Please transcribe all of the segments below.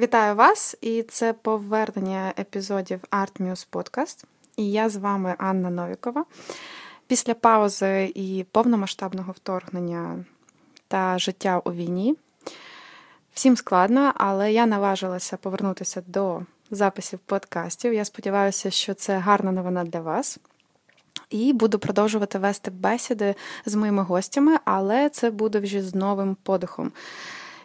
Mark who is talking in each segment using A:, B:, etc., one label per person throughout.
A: Вітаю вас! І це повернення епізодів Art Muse Podcast. І я з вами Анна Новікова. Після паузи і повномасштабного вторгнення та життя у війні. Всім складно, але я наважилася повернутися до записів подкастів. Я сподіваюся, що це гарна новина для вас. І буду продовжувати вести бесіди з моїми гостями, але це буде вже з новим подихом.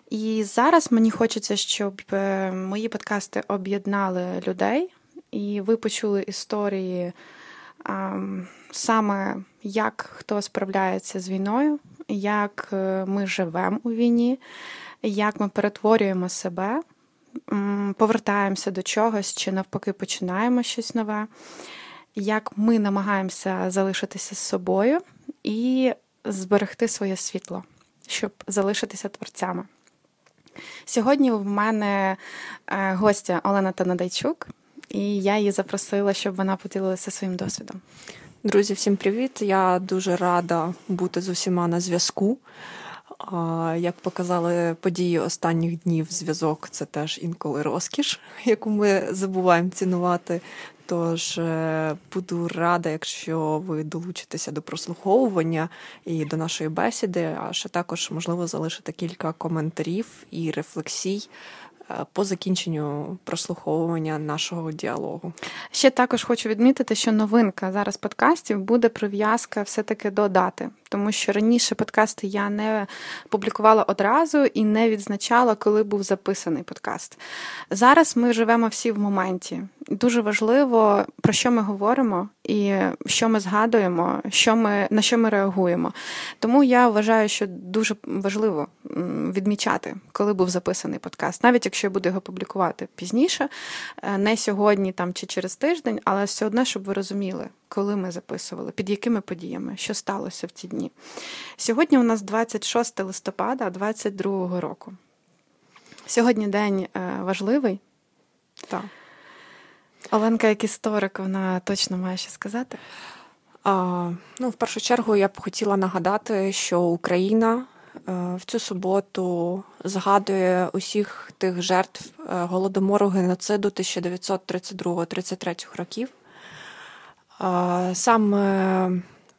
A: І зараз мені хочеться, щоб е, мої подкасти об'єднали людей, і ви почули історії саме як хто справляється з війною, як е, ми живемо у війні, як ми перетворюємо себе, повертаємося до чогось чи навпаки починаємо щось нове, як ми намагаємося залишитися з собою і зберегти своє світло, щоб залишитися творцями. Сьогодні в мене е, гостя Олена Танадайчук, і я її запросила, щоб вона поділилася своїм досвідом.
B: Друзі, всім привіт! Я дуже рада бути з усіма на зв'язку. Як показали події останніх днів, зв'язок це теж інколи розкіш, яку ми забуваємо цінувати. Тож е, буду рада, якщо ви долучитеся до прослуховування і до нашої бесіди, а ще також можливо залишити кілька коментарів і рефлексій Е, по закінченню прослуховування нашого діалогу.
A: Ще також хочу відмітити, що новинка зараз подкастів буде прив'язка все-таки до дати, тому що раніше подкасти я не публікувала одразу і не відзначала, коли був записаний подкаст. Зараз ми живемо всі в моменті. Дуже важливо, про що ми говоримо і що ми згадуємо, що ми, на що ми реагуємо. Тому я вважаю, що дуже важливо відмічати, коли був записаний подкаст, навіть якщо я буду його публікувати пізніше, е, не сьогодні там чи через тиждень, але все одно, щоб ви розуміли, коли ми записували, під якими подіями, що сталося в ці дні. Сьогодні у нас 26 листопада 2022 року. Сьогодні день е, важливий. Так. Оленка, як історик, вона точно має що сказати.
B: А, Ну, в першу чергу, я б хотіла нагадати, що Україна е, в цю суботу згадує усіх тих жертв е, голодомору геноциду 1932-33 років. Саме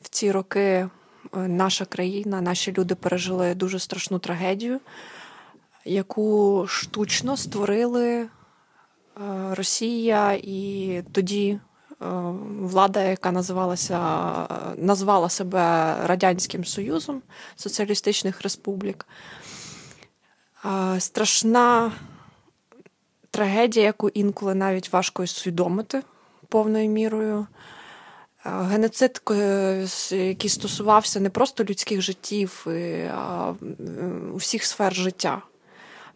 B: в ці роки е, наша країна, наші люди пережили дуже страшну трагедію, яку штучно створили Е, Росія і тоді е, влада, яка називалася, назвала себе Радянським Союзом Соціалістичних Республік. Страшна трагедія, яку інколи навіть важко усвідомити повною мірою. Геноцид, який стосувався не просто людських життів, а усіх сфер життя.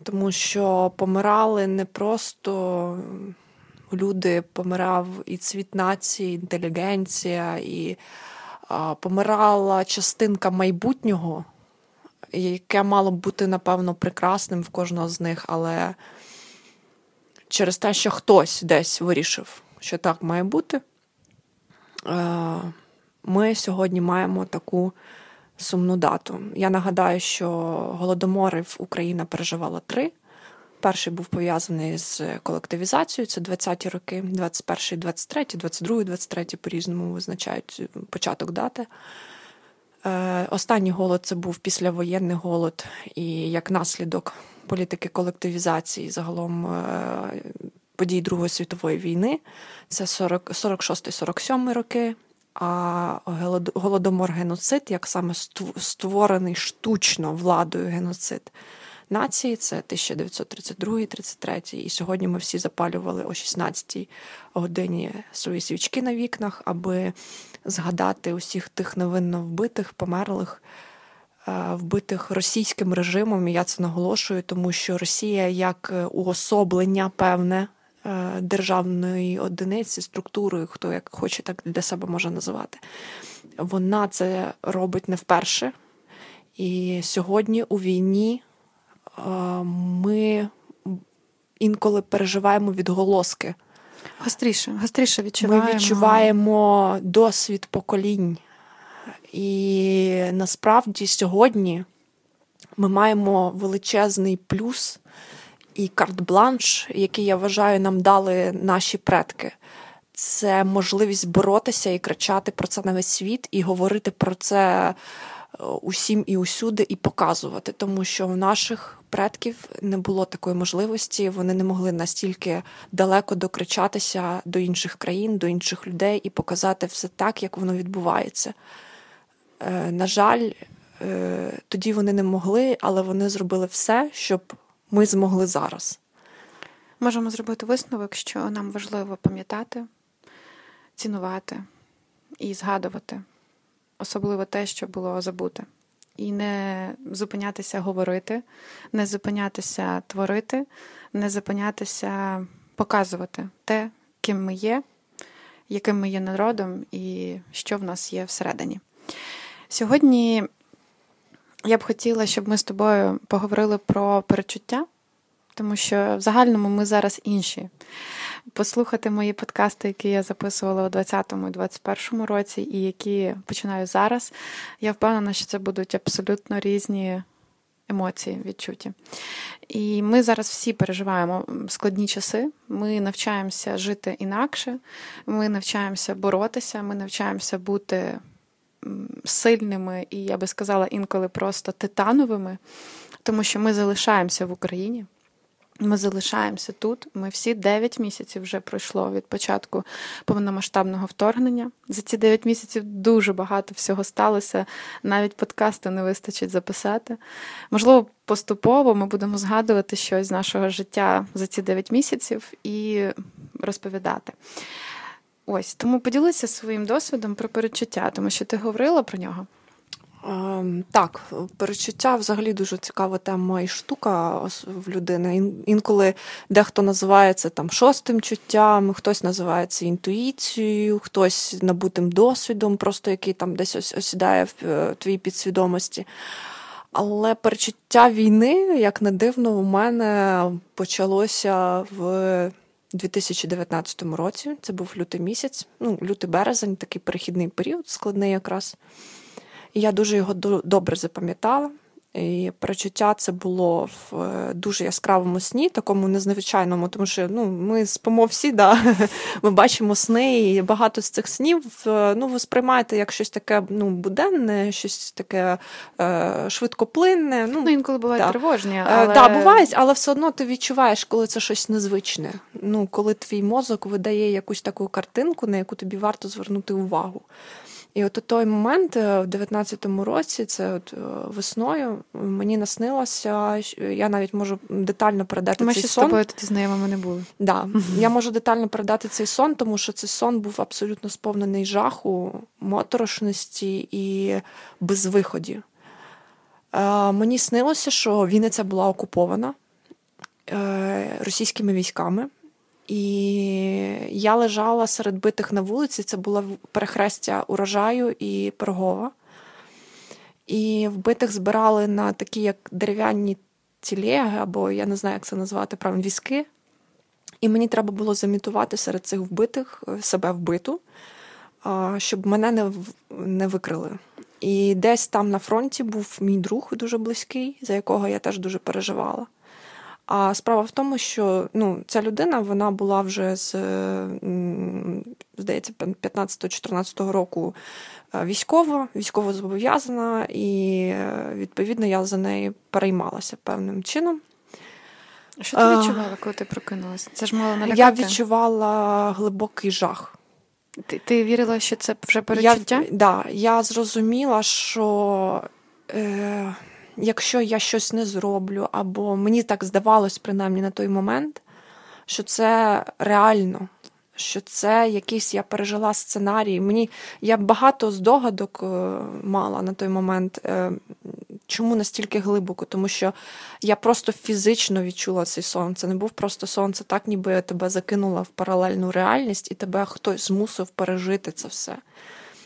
B: Тому що помирали не просто люди, помирав і цвіт нації, інтелігенція, і помирала частинка майбутнього, яке мало б бути, напевно, прекрасним в кожного з них, але через те, що хтось десь вирішив, що так має бути, ми сьогодні маємо таку сумну дату. Я нагадаю, що голодоморів Україна переживала три. Перший був пов'язаний з колективізацією, це 20-ті роки, 21-й, 23-й, 22-й, 23-й по-різному визначають початок дати. Е, останній голод це був післявоєнний голод, і як наслідок політики колективізації, загалом е, подій Другої світової війни, це 46-47 роки а голодомор геноцид, як саме створений штучно владою геноцид нації, це 1932-33. І сьогодні ми всі запалювали о 16-й годині свої свічки на вікнах, аби згадати усіх тих невинно вбитих, померлих. Е, вбитих російським режимом, і я це наголошую, тому що Росія як уособлення певне Е, державної одиниці, структурою, хто як хоче, так для себе може називати. Вона це робить не вперше. І сьогодні у війні е, ми інколи переживаємо відголоски.
A: Гостріше, гостріше відчуваємо.
B: Ми відчуваємо досвід поколінь. І насправді сьогодні ми маємо величезний плюс і карт-бланш, який я вважаю, нам дали наші предки. Це можливість боротися і кричати про це на весь світ, і говорити про це е, усім і усюди, і показувати, тому що в наших предків не було такої можливості, вони не могли настільки далеко докричатися до інших країн, до інших людей і показати все так, як воно відбувається. Е, на жаль, е, тоді вони не могли, але вони зробили все, щоб ми змогли зараз.
A: Можемо зробити висновок, що нам важливо пам'ятати, цінувати і згадувати, особливо те, що було забуте. І не зупинятися говорити, не зупинятися творити, не зупинятися показувати те, ким ми є, яким ми є народом і що в нас є всередині. Сьогодні я б хотіла, щоб ми з тобою поговорили про перечуття, тому що в загальному ми зараз інші. Послухати мої подкасти, які я записувала у 2020 і 2021 році, і які починаю зараз, я впевнена, що це будуть абсолютно різні емоції, відчуті. І ми зараз всі переживаємо складні часи. Ми навчаємося жити інакше, ми навчаємося боротися, ми навчаємося бути сильними і, я би сказала, інколи просто титановими, тому що ми залишаємося в Україні. Ми залишаємося тут. Ми всі 9 місяців вже пройшло від початку повномасштабного вторгнення. За ці 9 місяців дуже багато всього сталося. Навіть подкасту не вистачить записати. Можливо, поступово ми будемо згадувати щось з нашого життя за ці 9 місяців і розповідати. Ось тому поділися своїм досвідом про перечуття, тому що ти говорила про нього.
B: Ем, так, перечуття взагалі дуже цікава тема і штука в людини. Інколи дехто називає це там шостим чуттям, хтось називає це інтуїцією, хтось набутим досвідом, просто який там десь осідає в е, твоїй підсвідомості. Але перечуття війни, як не дивно, у мене почалося в 2019 році. Це був лютий місяць, ну, лютий березень, такий перехідний період, складний якраз. І я дуже його добре запам'ятала. І перечуття це було в е, дуже яскравому сні, такому незвичайному, тому що ну, ми спимо всі, да, ми бачимо сни, і багато з цих снів ну, ви сприймаєте як щось таке ну, буденне, щось таке е, швидкоплинне.
A: Ну, ну інколи бувають
B: да.
A: тривожні.
B: Е,
A: але...
B: Так, бувають, але все одно ти відчуваєш, коли це щось незвичне. Ну, Коли твій мозок видає якусь таку картинку, на яку тобі варто звернути увагу. І от у той момент, е, в 19-му році, це от е, весною, мені наснилося, я навіть можу детально передати
A: Ми
B: цей
A: ще
B: сон.
A: з тобою тоді знайомими не були.
B: Да. Я можу детально передати цей сон, тому що цей сон був абсолютно сповнений жаху, моторошності і безвиході. Е, Мені снилося, що Вінниця була окупована е, російськими військами. І я лежала серед битих на вулиці, це було перехрестя урожаю і пергова. І вбитих збирали на такі, як дерев'яні тілеги, або я не знаю, як це назвати, правильно, візки. І мені треба було замітувати серед цих вбитих е, себе вбиту, щоб мене не не викрили. І десь там на фронті був мій друг дуже близький, за якого я теж дуже переживала. А справа в тому, що ну, ця людина вона була вже з здається 15-14 року е, військова, військово зобов'язана, і е, відповідно я за нею переймалася певним чином.
A: Що ти відчувала, коли ти прокинулася? Це ж мало налякати?
B: Я відчувала глибокий жах.
A: Ти ти вірила, що це вже перечуття?
B: Я, да, я зрозуміла, що. Е, якщо я щось не зроблю, або мені так здавалось, принаймні на той момент, що це реально, що це якийсь я пережила сценарій. Мені я багато здогадок е, мала на той момент. Е, чому настільки глибоко? Тому що я просто фізично відчула цей сон. Це не був просто сон, це так, ніби тебе закинула в паралельну реальність, і тебе хтось змусив пережити це все.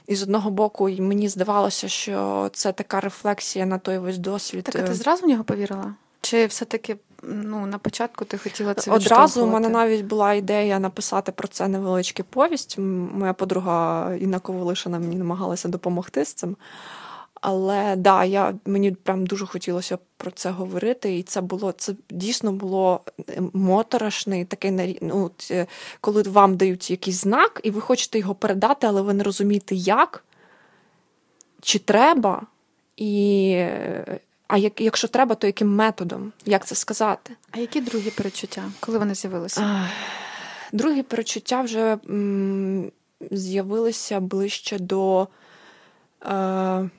B: І з одного боку, мені здавалося, що це така рефлексія на той весь досвід.
A: Так а ти е, зразу в нього повірила? Чи все-таки ну, на початку ти хотіла це
B: Одразу у мене навіть була ідея написати про це невеличку повість. Моя подруга Інна Ковалишина мені намагалася допомогти з цим. Але да, я мені прям дуже хотілося про це говорити, і це було це дійсно було е, моторошний такий ну, е, коли вам дають якийсь знак, і ви хочете його передати, але ви не розумієте, як чи треба, і а як, якщо треба, то яким методом? Як це сказати?
A: А які другі перечуття, коли вони з'явилися?
B: Другі перечуття вже м, з'явилися ближче до. Е,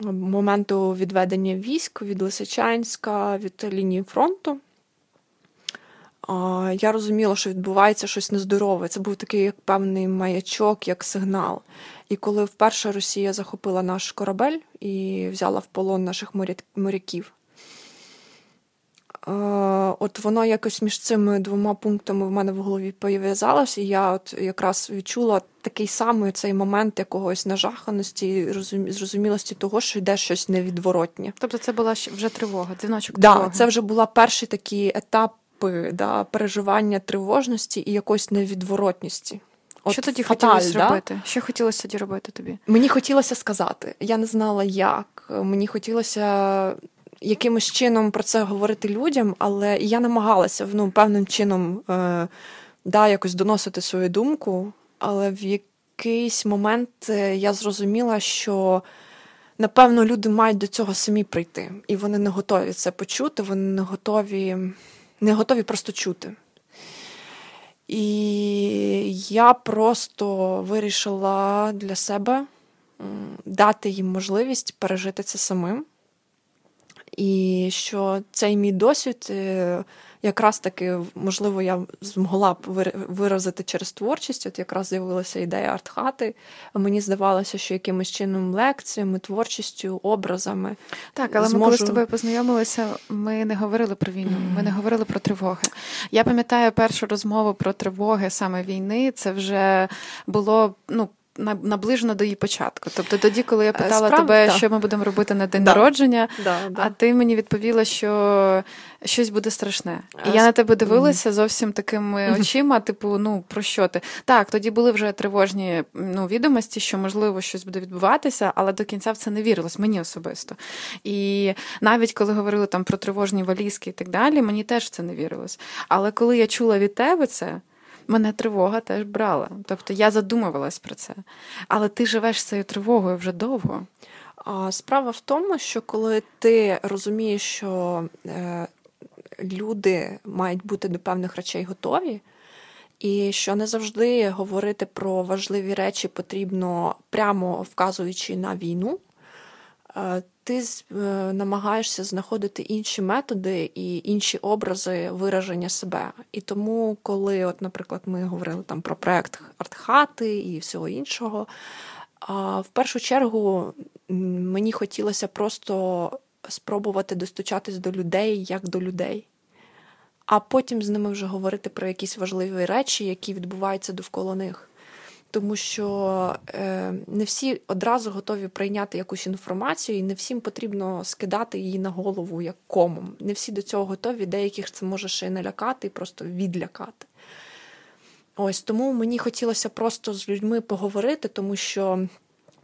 B: моменту відведення військ від Лисичанська, від лінії фронту. Я розуміла, що відбувається щось нездорове. Це був такий як певний маячок, як сигнал. І коли вперше Росія захопила наш корабель і взяла в полон наших моряків, от воно якось між цими двома пунктами в мене в голові пов'язалось, і я от якраз відчула такий самий цей момент якогось нажаханості, зрозумілості того, що йде щось невідворотнє.
A: Тобто це була вже тривога, дзвіночок
B: да,
A: тривоги?
B: Це вже була перші такі етапи да, переживання тривожності і якоїсь невідворотності.
A: От Що тоді фаталь, хотілося да? робити? Що хотілося тоді робити тобі?
B: Мені хотілося сказати. Я не знала як. Мені хотілося якимось чином про це говорити людям, але я намагалася ну, певним чином е, да, якось доносити свою думку, але в якийсь момент е, я зрозуміла, що. Напевно, люди мають до цього самі прийти, і вони не готові це почути, вони не готові не готові просто чути. І я просто вирішила для себе дати їм можливість пережити це самим. І що цей мій досвід е, якраз таки, можливо, я змогла б виразити через творчість. От якраз з'явилася ідея арт-хати. Мені здавалося, що якимось чином лекціями, творчістю, образами.
A: Так, але зможу... ми коли з тобою познайомилися, ми не говорили про війну, ми не говорили про тривоги. Я пам'ятаю першу розмову про тривоги саме війни. Це вже було ну наближено до її початку. Тобто тоді, коли я е, питала Справ... тебе, да. що ми будемо робити на день да. народження, да, а ти мені відповіла, що щось буде страшне. І а... я на тебе дивилася зовсім такими очима, типу, ну про що ти? Так, тоді були вже тривожні ну, відомості, що можливо щось буде відбуватися, але до кінця в це не вірилось, мені особисто. І навіть коли говорили там про тривожні валізки і так далі, мені теж в це не вірилось. Але коли я чула від тебе це мене тривога теж брала. Тобто я задумувалась про це. Але ти живеш цією тривогою вже довго.
B: Справа в тому, що коли ти розумієш, що е, люди мають бути до певних речей готові, і що не завжди говорити про важливі речі потрібно прямо вказуючи на війну, е, ти е, намагаєшся знаходити інші методи і інші образи вираження себе. І тому, коли, от, наприклад, ми говорили там про проект артхати і всього іншого, в першу чергу мені хотілося просто спробувати достучатись до людей як до людей. А потім з ними вже говорити про якісь важливі речі, які відбуваються довкола них тому що е, не всі одразу готові прийняти якусь інформацію, і не всім потрібно скидати її на голову як комом. Не всі до цього готові, деяких це може ще й налякати і просто відлякати. Ось тому мені хотілося просто з людьми поговорити, тому що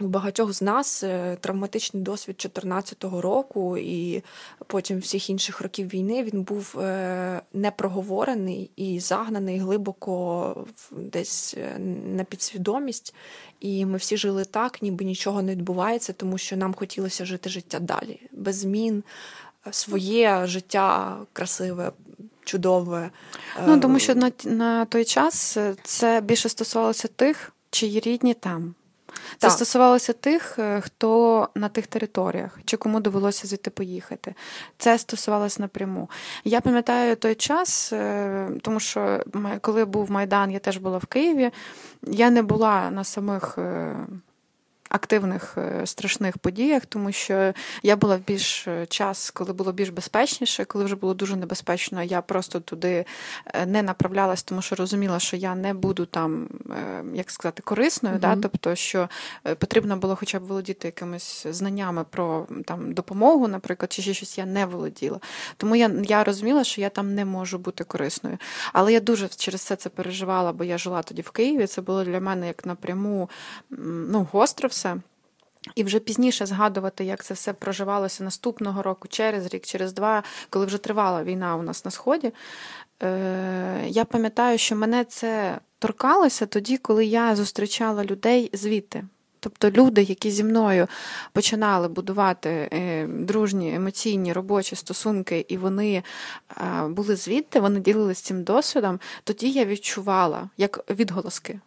B: у багатьох з нас е, травматичний досвід 2014 року і потім всіх інших років війни він був е, непроговорений і загнаний глибоко десь е, на підсвідомість. І ми всі жили так, ніби нічого не відбувається, тому що нам хотілося жити життя далі, без змін, своє життя красиве. Чудове.
A: Ну тому що на на той час це більше стосувалося тих, чиї рідні там. Це так. стосувалося тих, е, хто на тих територіях, чи кому довелося звідти поїхати. Це стосувалося напряму. Я пам'ятаю той час, е, тому що коли був Майдан, я теж була в Києві. Я не була на самих е, активних е, страшних подіях, тому що я була в більш е, час, коли було більш безпечніше, коли вже було дуже небезпечно. Я просто туди е, не направлялась, тому що розуміла, що я не буду там, як сказати, корисною. Mm-hmm. Да? Тобто, що потрібно було хоча б володіти якимись знаннями про там допомогу, наприклад, чи ще щось я не володіла. Тому я я розуміла, що я там не можу бути корисною. Але я дуже через це це переживала, бо я жила тоді в Києві. Це було для мене як напряму ну, гостро все. І вже пізніше згадувати, як це все проживалося наступного року, через рік, через два, коли вже тривала війна у нас на сході. Е, Я пам'ятаю, що мене це торкалося тоді, коли я зустрічала людей звідти. Тобто люди, які зі мною починали будувати е, дружні емоційні робочі стосунки, і вони були звідти, вони ділилися цим досвідом, тоді я відчувала як відголоски,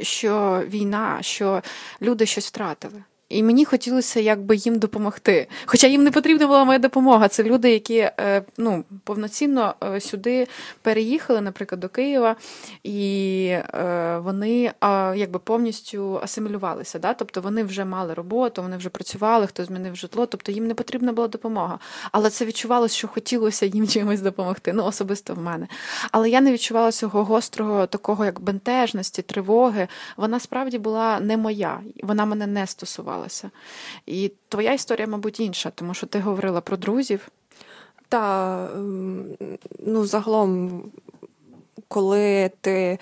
A: що війна, що люди щось втратили. І мені хотілося якби їм допомогти. Хоча їм не потрібна була моя допомога. Це люди, які е, ну, повноцінно е, сюди переїхали, наприклад, до Києва, і е, вони якби повністю асимілювалися. Да? Тобто вони вже мали роботу, вони вже працювали, хто змінив житло, тобто їм не потрібна була допомога. Але це відчувалося, що хотілося їм чимось допомогти. Ну, особисто в мене. Але я не відчувала цього гострого, такого як бентежності, тривоги. Вона справді була не моя, вона мене не стосувала сталося. І твоя історія, мабуть, інша, тому що ти говорила про друзів.
B: Та ем, ну, загалом, коли ти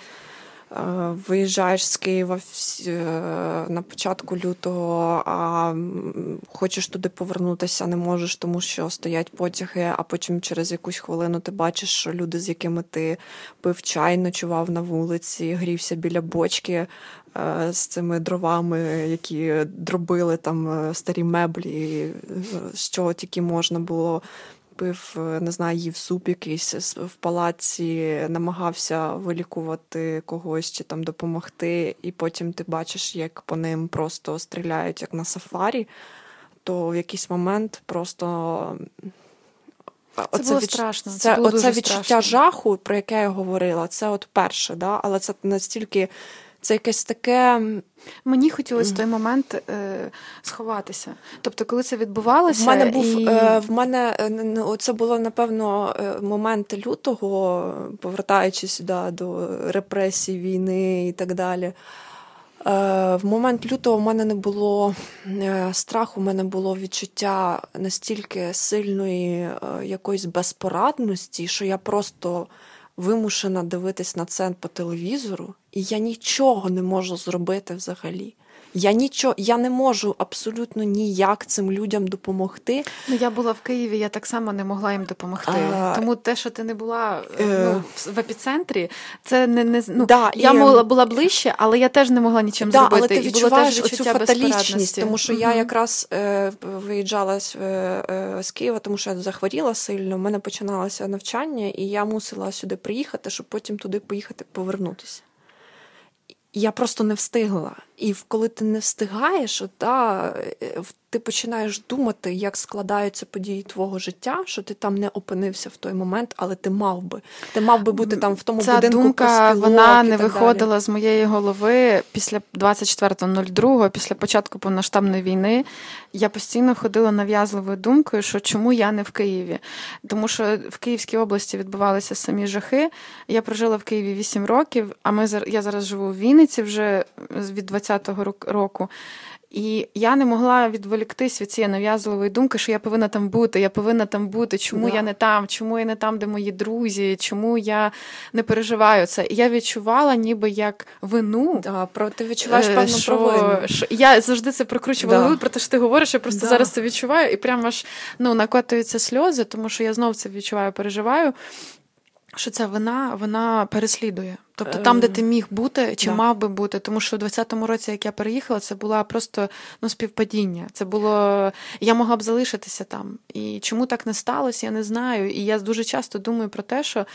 B: Е, виїжджаєш з Києва е, на початку лютого, а хочеш туди повернутися, не можеш, тому що стоять потяги, а потім через якусь хвилину ти бачиш, що люди, з якими ти пив чай, ночував на вулиці, грівся біля бочки з цими дровами, які дробили там старі меблі, з чого тільки можна було пив, е, не знаю, їв суп якийсь в палаці, намагався вилікувати когось чи там допомогти, і потім ти бачиш, як по ним просто стріляють, як на сафарі, то в якийсь момент просто.
A: Це оце було від... страшно.
B: Це,
A: це було
B: оце відчуття
A: страшно.
B: жаху, про яке я говорила, це от перше, да? але це настільки це якесь таке.
A: Мені хотілося в той момент е, сховатися. Тобто, коли це відбувалося,
B: в мене був
A: і...
B: е, в мене е, це було напевно е, момент лютого, повертаючись да, до репресій, війни і так далі. Е, в момент лютого в мене не було страху, в мене було відчуття настільки сильної якоїсь безпорадності, що я просто вимушена дивитись на це по телевізору, і я нічого не можу зробити взагалі. Я нічого, я не можу абсолютно ніяк цим людям допомогти.
A: Ну я була в Києві, я так само не могла їм допомогти. А, Тому те, що ти не була е, ну, в епіцентрі, це не не ну, да, я і, могла була ближче, але я теж не могла нічим да, зробити.
B: Але ти відчуваєш оцю
A: фаталічність,
B: тому що mm я якраз е, виїжджала з, е, е, з Києва, тому що я захворіла сильно. У мене починалося навчання, і я мусила сюди приїхати, щоб потім туди поїхати повернутися. Я просто не встигла. І коли ти не встигаєш, в е, ти починаєш думати, як складаються події твого життя, що ти там не опинився в той момент, але ти мав би. Ти мав би бути там в тому
A: Ця
B: будинку.
A: думка вона не виходила
B: далі.
A: з моєї голови після 24.02, після початку повноштабної війни. Я постійно ходила нав'язливою думкою, що чому я не в Києві. Тому що в Київській області відбувалися самі жахи. Я прожила в Києві 8 років, а ми я зараз живу в Вінниці вже від 20-го року. І я не могла відволіктись від цієї нав'язливої думки, що я повинна там бути, я повинна там бути. Чому да. я не там? Чому я не там, де мої друзі? Чому я не переживаю це? І я відчувала, ніби як вину.
B: Да, про ти відчуваєш е, певну що, провину.
A: Що, я завжди це прокручувала да. про те, що ти говориш, я просто да. зараз це відчуваю, і прямо аж ну накотуються сльози, тому що я знов це відчуваю, переживаю. Що ця вина вона переслідує. Тобто там, де ти ем, міг бути чи да. мав би бути, тому що у 20-му році, як я переїхала, це була просто ну, співпадіння. Це було я могла б залишитися там. І чому так не сталося, я не знаю. І я дуже часто думаю про те, що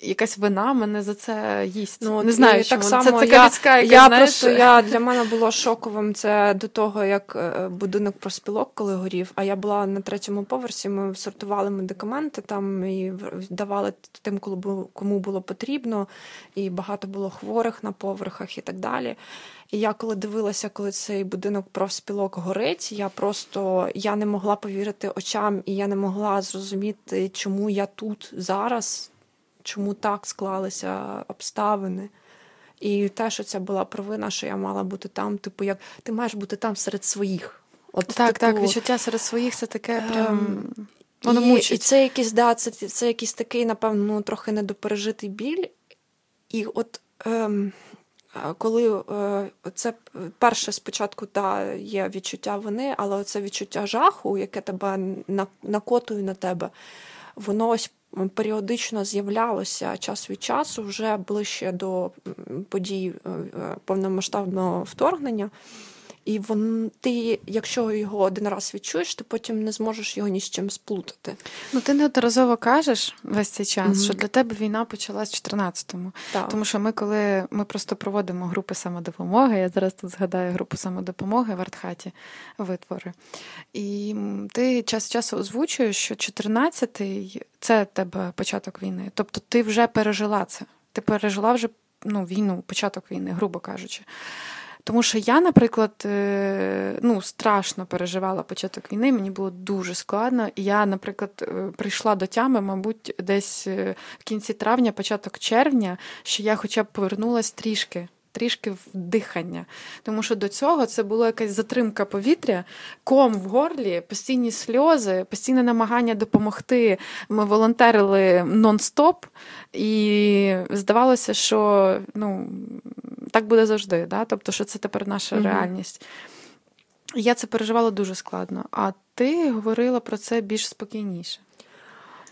A: якась вина мене за це їсть. Ну, Не знаю, чому.
B: так само це людська, яка, я знаєш... просто я для мене було шоковим це до того, як е, будинок проспілок, коли горів. А я була на третьому поверсі. Ми сортували медикаменти там і давали тим, кому було потрібно, і багато було хворих на поверхах і так далі. І я коли дивилася, коли цей будинок профспілок горить, я просто я не могла повірити очам, і я не могла зрозуміти, чому я тут зараз чому так склалися обставини. І те, що це була провина, що я мала бути там, типу, як ти маєш бути там серед своїх.
A: От, Так, типу, так, відчуття серед своїх це таке ем, прям. Воно
B: і,
A: мучить.
B: І це якийсь, да, це, це якийсь такий, напевно, ну, трохи недопережитий біль. І от ем, коли е, це перше спочатку та є відчуття вини, але це відчуття жаху, яке тебе накотує на тебе, воно ось періодично з'являлося час від часу вже ближче до подій е, повномасштабного вторгнення. І вон, ти, якщо його один раз відчуєш, ти потім не зможеш його ні з чим сплутати.
A: Ну ти неодноразово кажеш весь цей час, mm-hmm. що для тебе війна почалась в 14-му. Так. Тому що ми, коли ми просто проводимо групи самодопомоги, я зараз тут згадаю групу самодопомоги в Артхаті витвори. І ти час часу озвучуєш, що 14-й це тебе початок війни. Тобто ти вже пережила це. Ти пережила вже ну, війну, початок війни, грубо кажучи. Тому що я, наприклад, е, ну, страшно переживала початок війни, мені було дуже складно. І я, наприклад, е, прийшла до тями, мабуть, десь е, в кінці травня, початок червня, що я хоча б повернулася трішки. Трішки вдихання, тому що до цього це була якась затримка повітря, ком в горлі, постійні сльози, постійне намагання допомогти. Ми волонтерили нон-стоп, і здавалося, що ну, так буде завжди. Да? Тобто, що це тепер наша mm реальність. Я це переживала дуже складно. А ти говорила про це більш спокійніше.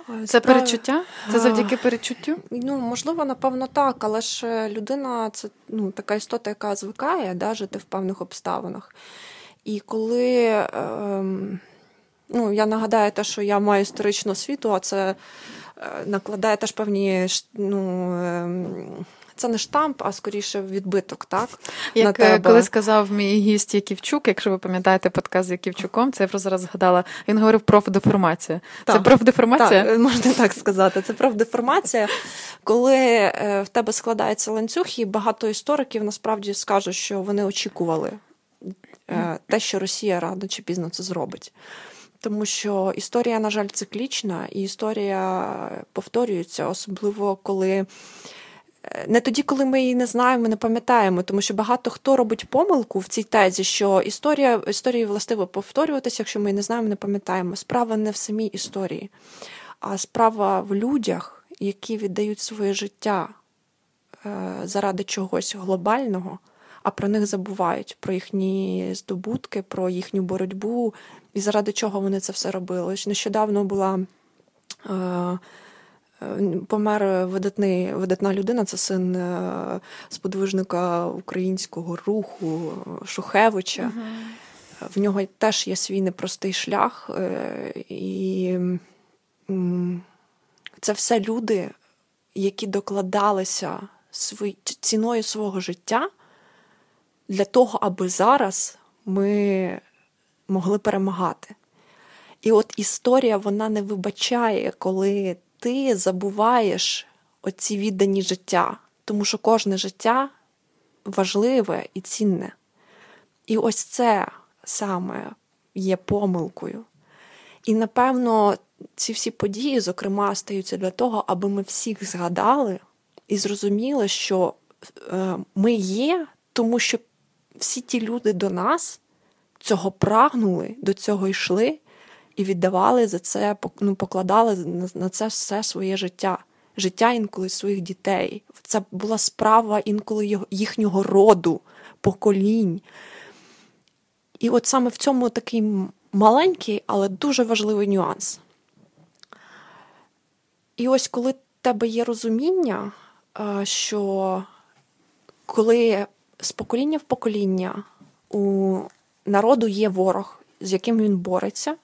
A: Це Справ... перечуття? Це завдяки перечуттю?
B: Ну, можливо, напевно, так, але ж людина це ну, така істота, яка звикає да, жити в певних обставинах. І коли е, ну, я нагадаю те, що я маю історичну освіту, а це е, накладає теж певні ну, е, це не штамп, а скоріше відбиток. так?
A: Як на е, тебе. коли сказав мій гість Яківчук, якщо ви пам'ятаєте подкаст з Яківчуком, це я просто зараз згадала. Він говорив про профдеформація. Це профдеформація?
B: Так, Можна так сказати. Це профдеформація, коли е, в тебе складається ланцюг, і багато істориків насправді скажуть, що вони очікували е, те, що Росія рано чи пізно це зробить. Тому що історія, на жаль, циклічна, і історія повторюється, особливо коли не тоді, коли ми її не знаємо, не пам'ятаємо, тому що багато хто робить помилку в цій тезі, що історія історії властиво повторюватися, якщо ми її не знаємо, не пам'ятаємо. Справа не в самій історії, а справа в людях, які віддають своє життя е, заради чогось глобального, а про них забувають, про їхні здобутки, про їхню боротьбу і заради чого вони це все робили. Нещодавно була. Е, Помер видатний, видатна людина, це син е, сподвижника українського руху Шухевича. Uh-huh. В нього теж є свій непростий шлях, е, і це все люди, які докладалися ціною свого життя для того, аби зараз ми могли перемагати. І от історія вона не вибачає, коли ти забуваєш оці віддані життя, тому що кожне життя важливе і цінне. І ось це саме є помилкою. І напевно, ці всі події, зокрема, стаються для того, аби ми всіх згадали і зрозуміли, що е, ми є, тому що всі ті люди до нас цього прагнули, до цього йшли, і віддавали за це, ну, покладали на це все своє життя, життя інколи своїх дітей. Це була справа інколи їхнього роду, поколінь. І от саме в цьому такий маленький, але дуже важливий нюанс. І ось коли в тебе є розуміння, що коли з покоління в покоління у народу є ворог, з яким він бореться,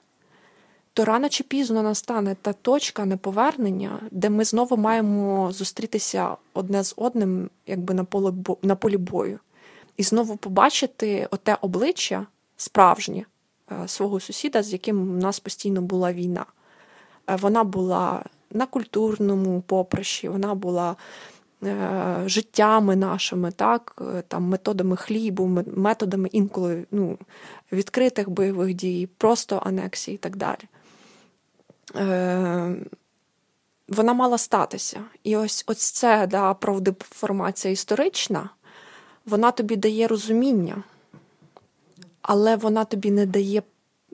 B: то рано чи пізно настане та точка неповернення, де ми знову маємо зустрітися одне з одним, якби на полі на полі бою, і знову побачити оте обличчя справжнє е, свого сусіда, з яким у нас постійно була війна. Е, вона була на культурному поприщі, вона була. Е, життями нашими, так, там методами хлібу, методами інколи ну, відкритих бойових дій, просто анексії і так далі вона мала статися. І ось ось це да, правдеформація історична, вона тобі дає розуміння, але вона тобі не дає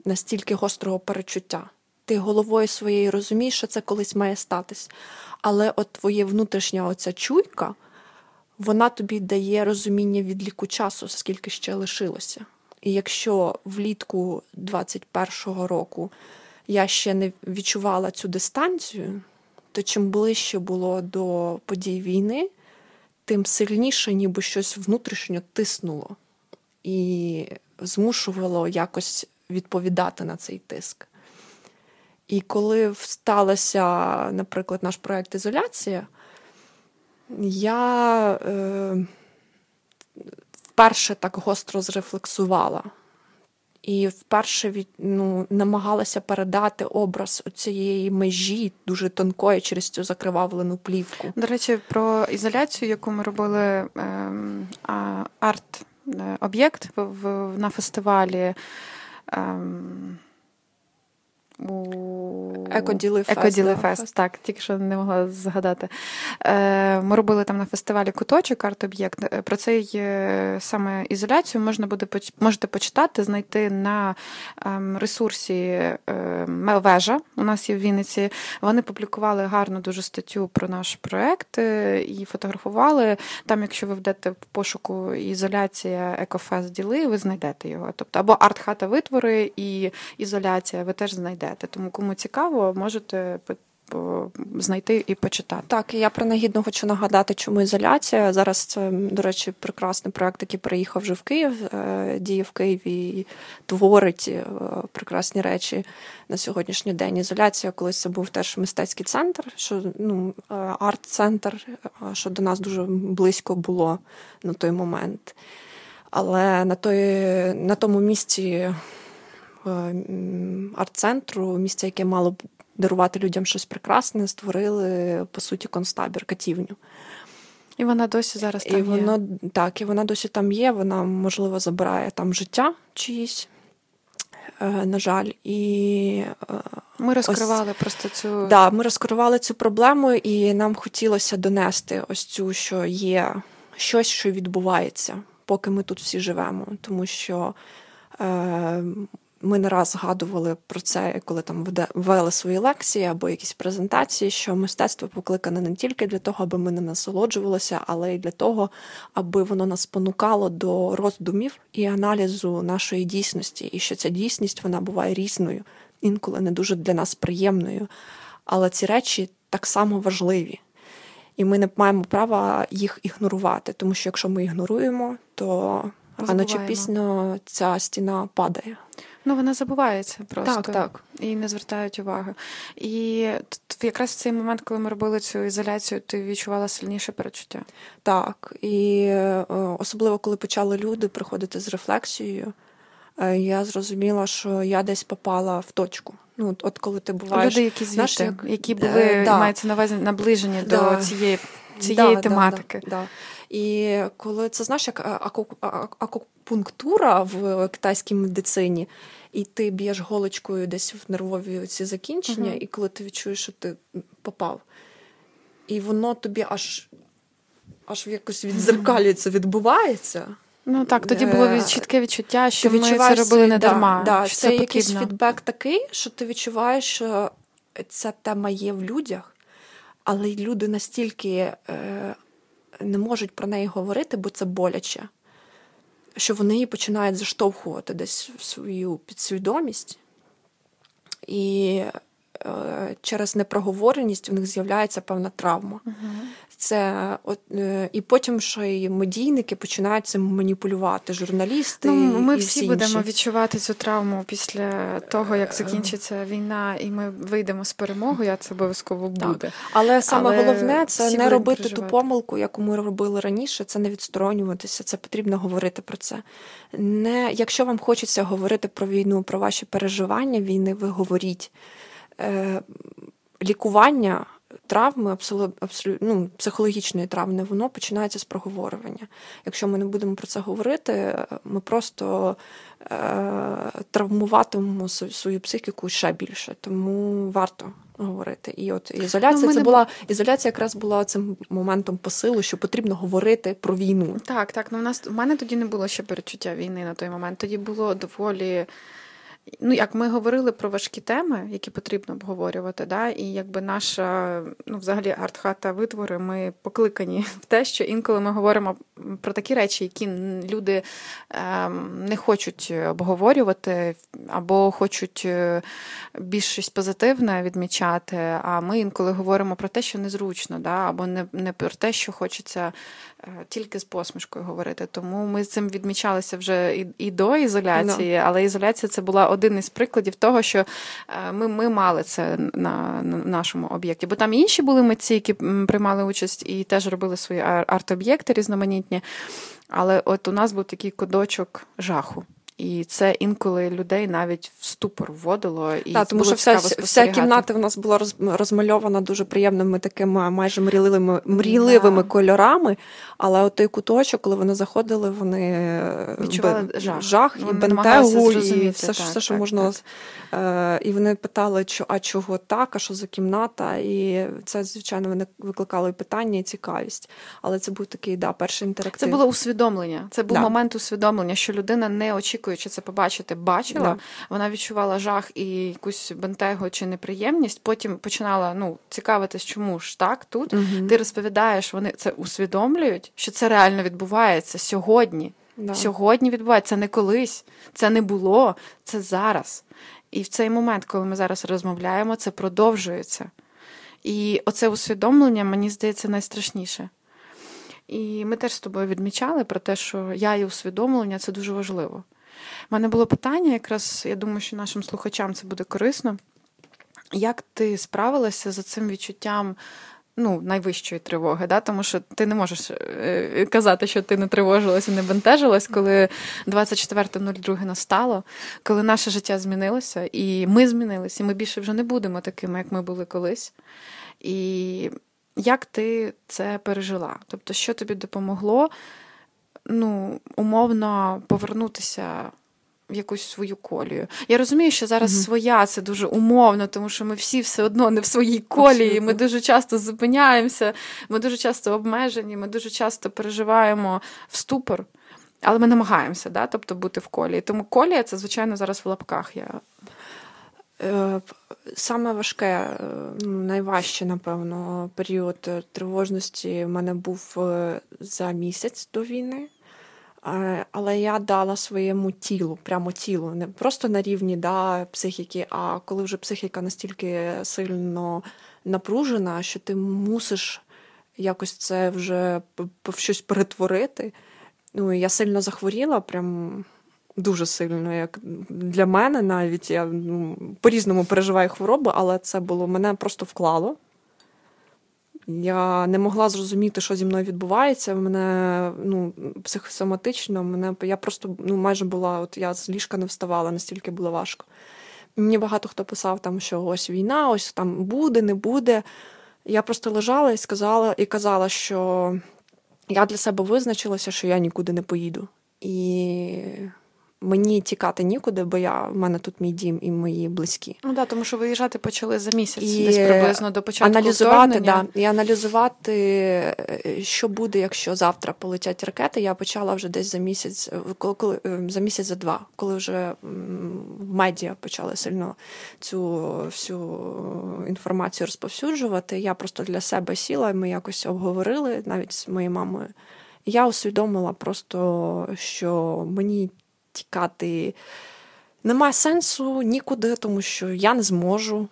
B: настільки гострого перечуття. Ти головою своєю розумієш, що це колись має статись. Але от твоє внутрішня оця чуйка, вона тобі дає розуміння відліку часу, скільки ще лишилося. І якщо влітку 21-го року я ще не відчувала цю дистанцію, то чим ближче було до подій війни, тим сильніше, ніби щось внутрішньо тиснуло і змушувало якось відповідати на цей тиск. І коли сталося, наприклад, наш проєкт Ізоляція, я е, вперше так гостро зрефлексувала. І вперше від, ну, намагалася передати образ цієї межі дуже тонкої через цю закривавлену плівку.
A: До речі, про ізоляцію, яку ми робили ем, арт-об'єкт в, в, на фестивалі. Ем,
B: у Екоділи
A: Фест. Екоділи Фест, так, тільки що не могла згадати. Е, ми робили там на фестивалі куточок арт-об'єкт. Е, про цей е, саме ізоляцію можна буде можете почитати, знайти на ем, ресурсі Мелвежа. У нас є в Вінниці. Вони публікували гарну дуже статтю про наш проект і фотографували. Там, якщо ви вдете в пошуку ізоляція Екофест діли, ви знайдете його. Тобто або арт-хата витвори і ізоляція, ви теж знайдете знайдете. Тому кому цікаво, можете знайти і почитати.
B: Так, я принагідно хочу нагадати, чому ізоляція. Зараз це, до речі, прекрасний проект, який приїхав вже в Київ, е, діє в Києві і творить е, прекрасні речі на сьогоднішній день. Ізоляція, колись це був теж мистецький центр, що ну, е, арт-центр, що до нас дуже близько було на той момент. Але на той, на тому місці арт-центру, місце, яке мало б дарувати людям щось прекрасне, створили по суті концтабір, катівню.
A: І вона досі зараз там
B: і воно, є? Так, і вона досі там є. Вона, можливо, забирає там життя чиїсь, е, на жаль. І
A: е, Ми розкривали ось, просто цю.
B: Да, Ми розкривали цю проблему, і нам хотілося донести ось цю, що є щось, що відбувається, поки ми тут всі живемо. Тому що. Е, ми не раз згадували про це, коли там вели свої лекції або якісь презентації, що мистецтво покликане не тільки для того, аби ми не насолоджувалися, але й для того, аби воно нас спонукало до роздумів і аналізу нашої дійсності, і що ця дійсність вона буває різною, інколи не дуже для нас приємною. Але ці речі так само важливі. І ми не маємо права їх ігнорувати, тому що якщо ми ігноруємо, то рано чи пізно ця стіна падає.
A: Ну, вона забувається просто
B: Так, так.
A: і не звертають уваги. І тут якраз в цей момент, коли ми робили цю ізоляцію, ти відчувала сильніше перечуття.
B: Так, і е, особливо коли почали люди приходити з рефлексією, е, я зрозуміла, що я десь попала в точку. Ну, от коли ти буваєш...
A: Люди, які звідти, як... які були, е, да. мається на увазі наближені да. до цієї цієї да, тематики.
B: Да, І коли це знаєш, як акупунктура в китайській медицині, і ти б'єш голочкою десь в нервові ці закінчення, uh-huh. і коли ти відчуєш, що ти попав, і воно тобі аж аж якось відзеркалюється, відбувається.
A: Ну так, тоді було чітке відчуття, що ми це робили не дарма.
B: Да, що Це, це якийсь фідбек такий, що ти відчуваєш, що ця тема є в людях, але люди настільки е, не можуть про неї говорити, бо це боляче що вони її починають заштовхувати десь в свою підсвідомість, і через непроговореність в них з'являється певна травма. Угу. Це от е, і потім ще й медійники починають цим маніпулювати. Журналісти
A: ну, ми
B: і
A: всі,
B: всі
A: будемо інші. відчувати цю травму після того, як закінчиться війна, і ми вийдемо з перемогою. Це обов'язково буде. Так.
B: Але саме Але головне це не робити ту помилку, яку ми робили раніше. Це не відсторонюватися. Це потрібно говорити про це. Не якщо вам хочеться говорити про війну, про ваші переживання війни, ви говоріть. Е, Лікування травми, абсолютно ну, психологічної травми, воно починається з проговорювання. Якщо ми не будемо про це говорити, ми просто е, травмуватимемо свою психіку ще більше. Тому варто говорити. І от ізоляція ну, це була ізоляція, якраз була цим моментом посилу, що потрібно говорити про війну.
A: Так, так. Ну у нас у мене тоді не було ще перечуття війни на той момент. Тоді було доволі. Ну, як ми говорили про важкі теми, які потрібно обговорювати, да, і якби наша, ну, взагалі, артхата витвори, ми покликані в те, що інколи ми говоримо про такі речі, які люди ем, не хочуть обговорювати, або хочуть е, більш щось позитивне відмічати. А ми інколи говоримо про те, що незручно, да, або не, не про те, що хочеться е, тільки з посмішкою говорити. Тому ми з цим відмічалися вже і, і до ізоляції, no. але ізоляція це була один із прикладів того, що е, ми ми мали це на, на нашому об'єкті. Бо там інші були митці, які приймали участь і теж робили свої арт-об'єкти різноманітні. Але от у нас був такий кодочок жаху. І це інколи людей навіть в ступор вводило. І
B: так, тому що вся вся кімната в нас була розмальована дуже приємними такими майже мрійливими мрійливими да. кольорами. Але от той куточок, коли вони заходили, вони
A: е, відчували б... жах,
B: жах і бентегу, і все, так, все що так, можна. Так. Е, І вони питали, а чого так, а що за кімната? І це, звичайно, вони викликали питання і цікавість. Але це був такий да, перший інтерактив.
A: Це було усвідомлення. Це був да. момент усвідомлення, що людина не очікуючи це побачити, бачила. Да. Вона відчувала жах і якусь бентегу чи неприємність. Потім починала ну, цікавитись, чому ж так тут. Угу. Ти розповідаєш, вони це усвідомлюють що це реально відбувається сьогодні. Да. Сьогодні відбувається це не колись, це не було, це зараз. І в цей момент, коли ми зараз розмовляємо, це продовжується. І оце усвідомлення, мені здається, найстрашніше. І ми теж з тобою відмічали про те, що я і усвідомлення це дуже важливо. У мене було питання, якраз я думаю, що нашим слухачам це буде корисно. Як ти справилася за цим відчуттям ну, найвищої тривоги, да? тому що ти не можеш е, казати, що ти не тривожилась і не бентежилась, коли 24.02 настало, коли наше життя змінилося, і ми змінилися, і ми більше вже не будемо такими, як ми були колись. І як ти це пережила? Тобто, що тобі допомогло ну, умовно повернутися в якусь свою колію. Я розумію, що зараз mm своя це дуже умовно, тому що ми всі все одно не в своїй колії. Абсолютно. Ми дуже часто зупиняємося, ми дуже часто обмежені, ми дуже часто переживаємо в ступор, але ми намагаємося, да? тобто бути в колії. Тому колія це, звичайно, зараз в лапках. Я...
B: Е, саме важке, е, найважче, напевно, період тривожності в мене був е, за місяць до війни. Але я дала своєму тілу, прямо тілу, не просто на рівні да, психіки, а коли вже психіка настільки сильно напружена, що ти мусиш якось це вже в щось перетворити. Ну, Я сильно захворіла, прям дуже сильно. як Для мене навіть я ну, по-різному переживаю хворобу, але це було мене просто вклало. Я не могла зрозуміти, що зі мною відбувається. Мене ну, психосоматично, мене я просто ну, майже була, от я з ліжка не вставала, настільки було важко. Мені багато хто писав, там, що ось війна, ось там буде, не буде. Я просто лежала і сказала, і казала, що я для себе визначилася, що я нікуди не поїду. І Мені тікати нікуди, бо я в мене тут мій дім і мої близькі.
A: Ну да, тому що виїжджати почали за місяць, і десь приблизно до початку
B: аналізувати, да, і аналізувати, е, що буде, якщо завтра полетять ракети. Я почала вже десь за місяць, коли, коли е, за місяць за два, коли вже в медіа почали сильно цю всю інформацію розповсюджувати. Я просто для себе сіла, ми якось обговорили навіть з моєю мамою. Я усвідомила просто, що мені тікати немає сенсу нікуди, тому що я не зможу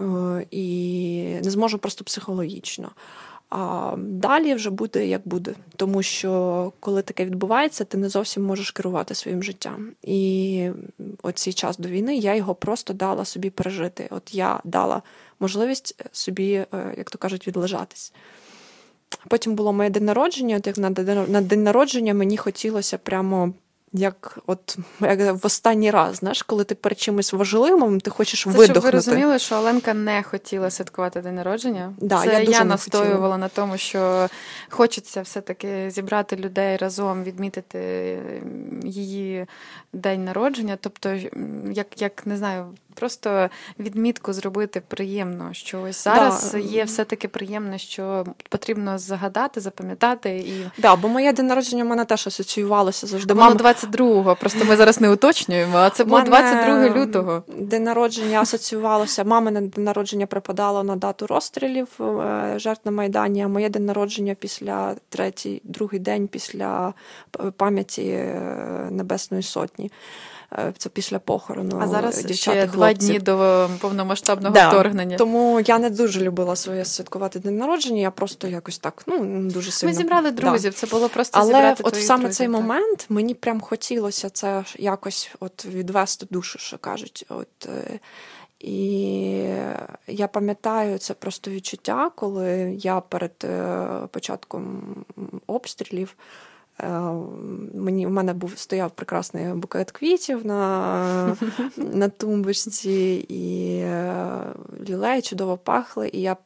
B: е, і не зможу просто психологічно. А далі вже буде як буде, тому що коли таке відбувається, ти не зовсім можеш керувати своїм життям. І оцей час до війни я його просто дала собі пережити. От я дала можливість собі, е, як то кажуть, відлежатись. Потім було моє день народження. От як на день народження мені хотілося прямо як от як в останній раз, знаєш, коли ти перед чимось важливим, ти хочеш Це, видохнути. Щоб ви
A: розуміли, що Оленка не хотіла святкувати день народження. Да, Це я, дуже я настоювала хотіла. на тому, що хочеться все-таки зібрати людей разом, відмітити її день народження. Тобто, як як не знаю, просто відмітку зробити приємно, що ось зараз да. є все-таки приємно, що потрібно загадати, запам'ятати і
B: да, бо моє день народження в мене теж асоціювалося завжди.
A: Воно 22-го, просто ми зараз не уточнюємо, а це було 22 лютого.
B: День народження асоціювалося. Мамине день народження припадало на дату розстрілів е, жертв на Майдані, а моє день народження після третій, другий день після пам'яті е, Небесної Сотні. Е, це після похорону.
A: А зараз
B: дівчат
A: ще два дні до повномасштабного да. вторгнення.
B: Тому я не дуже любила своє святкувати день народження. Я просто якось так ну дуже сильно.
A: Ми зібрали друзів. Да. Це було просто
B: але
A: зібрати
B: от саме
A: друзів,
B: цей
A: так.
B: момент мені прям хотілося це якось от відвести душу, що кажуть. От е, і я пам'ятаю це просто відчуття, коли я перед е, початком обстрілів. Е, мені У мене був стояв прекрасний букет квітів на на тумбочці, і е, лілеї чудово пахли. І я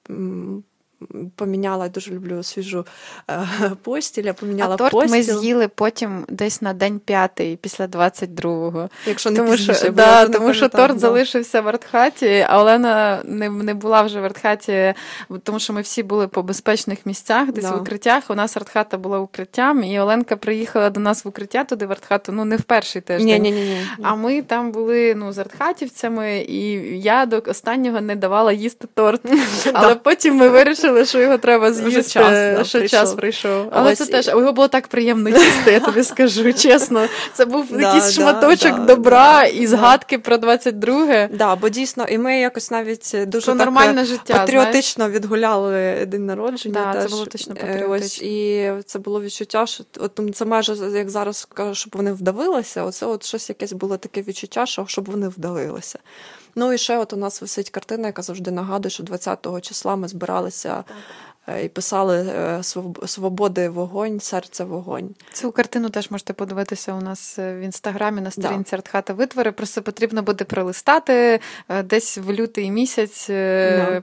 B: поміняла, дуже люблю свіжу е, постіль, я поміняла
A: а торт
B: постіль.
A: ми з'їли потім десь на день п'ятий, після 22-го.
B: Якщо не
A: тому
B: пізніше,
A: що, да, тому що торт да. залишився в артхаті, а Олена не не була вже в артхаті, тому що ми всі були по безпечних місцях, десь да. в укриттях. У нас артхата була укриттям, і Оленка приїхала до нас в укриття туди в артхату, ну не в перший тиждень.
B: Ні, ні, ні,
A: А ми там були ну, з артхатівцями, і я до останнього не давала їсти торт. Але потім ми вирішили вирішили, що його треба з'їсти, час, да, що прийшов. час прийшов. Але Ось це теж його було так приємно їсти, я тобі скажу чесно. Це був да, якийсь да, шматочок добра і згадки про 22-ге.
B: Да, бо дійсно, і ми якось навіть дуже так нормальне життя, патріотично знаєш? відгуляли день народження.
A: Да,
B: теж.
A: Це було точно патріотично. Ось,
B: і це було відчуття, що от, це майже як зараз кажу, щоб вони вдавилися. Оце от щось якесь було таке відчуття, що щоб вони вдалилися. Ну і ще от у нас висить картина, яка завжди нагадує, що 20-го числа ми збиралися. Так. Е, і писали е, Свободи вогонь, серце вогонь.
A: Цю картину теж можете подивитися у нас е, в інстаграмі на сторінці да. Артхата витвори. Просто потрібно буде пролистати десь в лютий місяць да.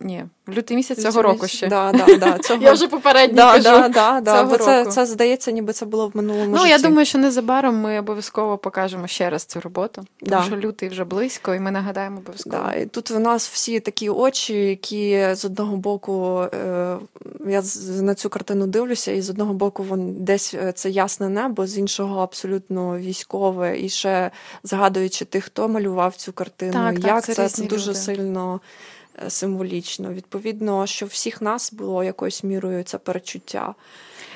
A: Ні, в лютий місяць цього року ще.
B: Да, да, да, цього...
A: Я вже попередньо
B: да,
A: кажу.
B: Да, да, да, бо це, це здається, ніби це було в минулому
A: ну,
B: житті.
A: Ну, я думаю, що незабаром ми обов'язково покажемо ще раз цю роботу, тому що лютий вже близько, і ми нагадаємо обов'язково.
B: Да, і Тут у нас всі такі очі, які з одного боку е, я на цю картину дивлюся, і з одного боку вон десь е, це ясне небо, з іншого абсолютно військове, і ще згадуючи тих, хто малював цю картину,
A: так,
B: як
A: так,
B: це,
A: це,
B: це дуже сильно. Е, символічно. Відповідно, що всіх нас було якоюсь мірою це перечуття.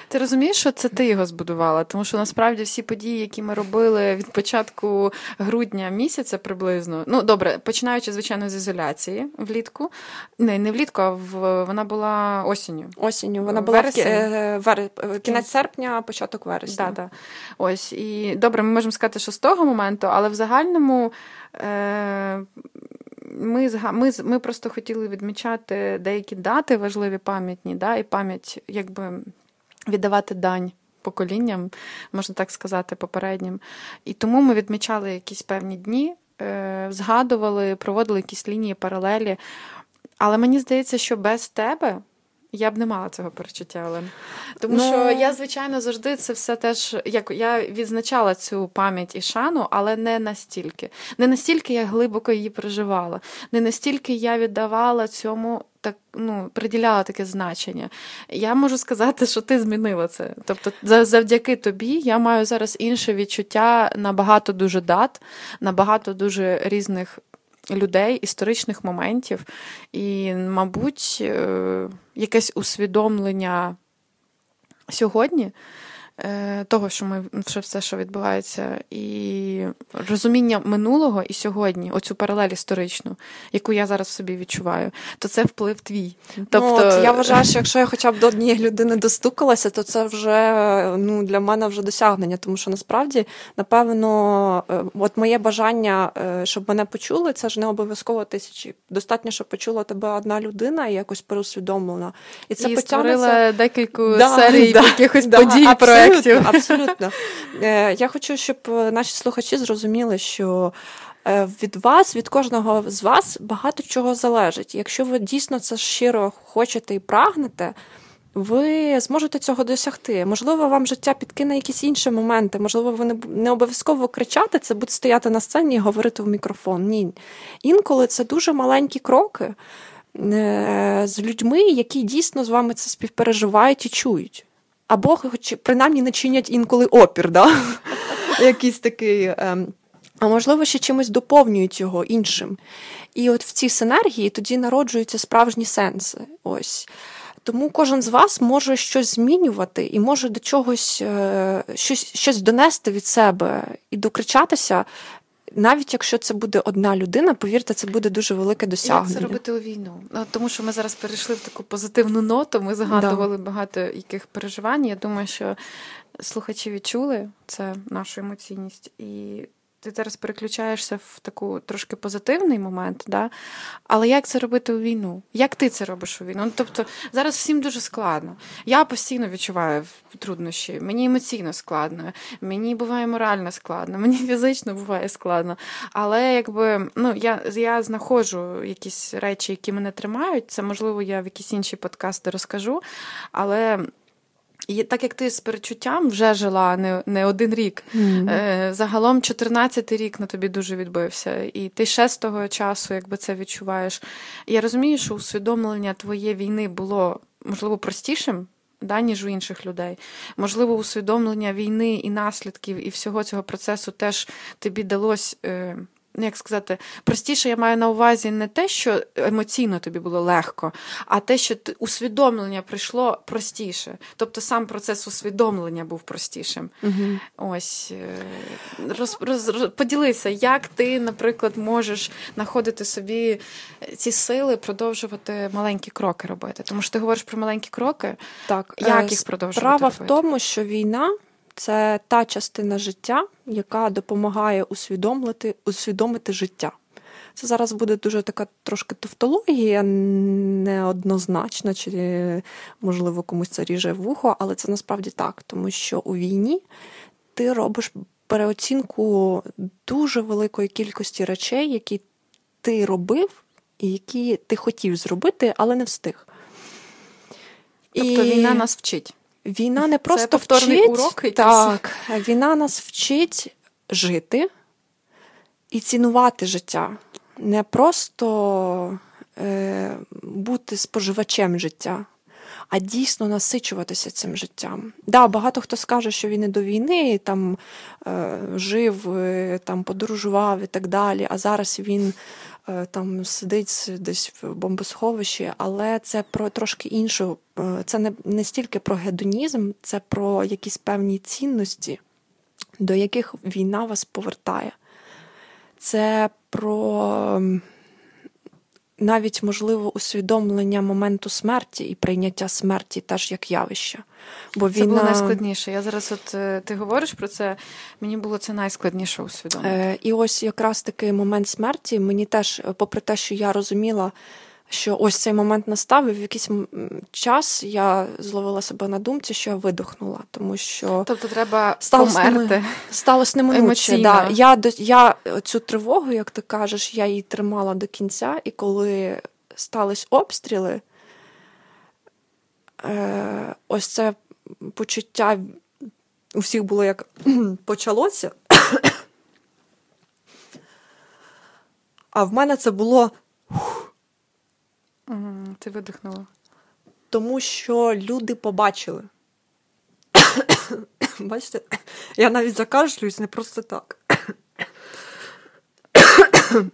A: Ти розумієш, що це ти його збудувала? Тому що насправді всі події, які ми робили від початку грудня місяця приблизно, ну добре, починаючи, звичайно, з ізоляції влітку. Не, не влітку, а в вона була осінню.
B: Осінню. Вона була в е, вер... кінець серпня, початок вересня.
A: Да, да. Ось. І добре, ми можемо сказати, що з того моменту, але в загальному. Е- ми ми, ми просто хотіли відмічати деякі дати важливі пам'ятні, да, і пам'ять, якби віддавати дань. Поколінням, можна так сказати, попереднім. І тому ми відмічали якісь певні дні, е, згадували, проводили якісь лінії паралелі. Але мені здається, що без тебе я б не мала цього перечуття, Олен. Тому ну... що я, звичайно, завжди це все теж як я відзначала цю пам'ять і шану, але не настільки. Не настільки я глибоко її переживала, не настільки я віддавала цьому. Так, ну, приділяла таке значення. Я можу сказати, що ти змінила це. Тобто, завдяки тобі я маю зараз інше відчуття на багато дуже дат, на багато дуже різних людей, історичних моментів, і, мабуть, е, якесь усвідомлення сьогодні. Е, того, що ми що все, що відбувається, і розуміння минулого і сьогодні, оцю паралель історичну, яку я зараз в собі відчуваю, то це вплив твій.
B: Тобто ну, от, я вважаю, що якщо я хоча б до однієї людини достукалася, то це вже ну для мене вже досягнення, тому що насправді, напевно, е, от моє бажання, е, щоб мене почули, це ж не обов'язково тисячі. Достатньо, щоб почула тебе одна людина і якось переусвідомлена.
A: І це і створила декілька да, серій да, якихось да, подій. про
B: Абсолютно, абсолютно. Е, я хочу, щоб е, наші слухачі зрозуміли, що е, від вас, від кожного з вас багато чого залежить. Якщо ви дійсно це щиро хочете і прагнете, ви зможете цього досягти. Можливо, вам життя підкине якісь інші моменти. Можливо, ви не обов'язково кричати, це буде стояти на сцені і говорити в мікрофон. Ні. Інколи це дуже маленькі кроки з людьми, які дійсно з вами це співпереживають і чують. Або хоч принаймні не чинять інколи опір, да? якийсь такий. Ем, а можливо, ще чимось доповнюють його іншим. І от в цій синергії тоді народжуються справжні сенси. Ось. Тому кожен з вас може щось змінювати і може до чогось е, щось щось донести від себе і докричатися. Навіть якщо це буде одна людина, повірте, це буде дуже велике досягнення.
A: Як це робити у війну? Ну, тому що ми зараз перейшли в таку позитивну ноту. Ми згадували да. багато яких переживань. Я думаю, що слухачі відчули це нашу емоційність і ти зараз переключаєшся в таку трошки позитивний момент, да? але як це робити у війну? Як ти це робиш у війну? Ну, Тобто зараз всім дуже складно. Я постійно відчуваю труднощі, мені емоційно складно, мені буває морально складно, мені фізично буває складно. Але якби ну, я я знаходжу якісь речі, які мене тримають. Це можливо, я в якісь інші подкасти розкажу. Але. І так як ти з перечуттям вже жила не не один рік, mm-hmm. е, загалом 14-й рік на тобі дуже відбився, і ти ще з того часу якби це відчуваєш. Я розумію, що усвідомлення твоєї війни було можливо простішим, да, ніж у інших людей. Можливо, усвідомлення війни і наслідків і всього цього процесу теж тобі далось. Е, як сказати, простіше я маю на увазі не те, що емоційно тобі було легко, а те, що усвідомлення прийшло простіше. Тобто сам процес усвідомлення був простішим. Угу. Ось е, роз, роз, роз, поділися, як ти, наприклад, можеш знаходити собі ці сили, продовжувати маленькі кроки робити. Тому що ти говориш про маленькі кроки.
B: Так,
A: як е, їх продовжувати?
B: Справа
A: робити?
B: в тому, що війна це та частина життя, яка допомагає усвідомити, усвідомити життя. Це зараз буде дуже така трошки тавтологія, неоднозначна, чи, можливо, комусь це ріже вухо, але це насправді так, тому що у війні ти робиш переоцінку дуже великої кількості речей, які ти робив і які ти хотів зробити, але не встиг.
A: Тобто і... війна нас вчить.
B: Війна не просто Це вчить, урок так, війна нас вчить жити і цінувати життя, не просто е, бути споживачем життя, а дійсно насичуватися цим життям. Да, Багато хто скаже, що він і до війни там е, жив, е, там подорожував і так далі, а зараз він. Е, там сидить десь в бомбосховищі, але це про трошки іншу. Е, це не, не стільки про гедонізм, це про якісь певні цінності, до яких війна вас повертає. Це про навіть можливо усвідомлення моменту смерті і прийняття смерті теж як явище.
A: Бо Це було найскладніше. Я зараз, от е, ти говориш про це, мені було це найскладніше усвідомити. Е,
B: І ось якраз такий момент смерті мені теж, попри те, що я розуміла що ось цей момент настав, і в якийсь час я зловила себе на думці, що я видохнула, тому що
A: тобто треба померти.
B: сталося неминуче. Да. Я я цю тривогу, як ти кажеш, я її тримала до кінця, і коли стались обстріли, е, ось це почуття у всіх було як почалося. А в мене це було.
A: Угу, Ти видихнула.
B: Тому що люди побачили. Бачите, я навіть закашлююсь не просто так.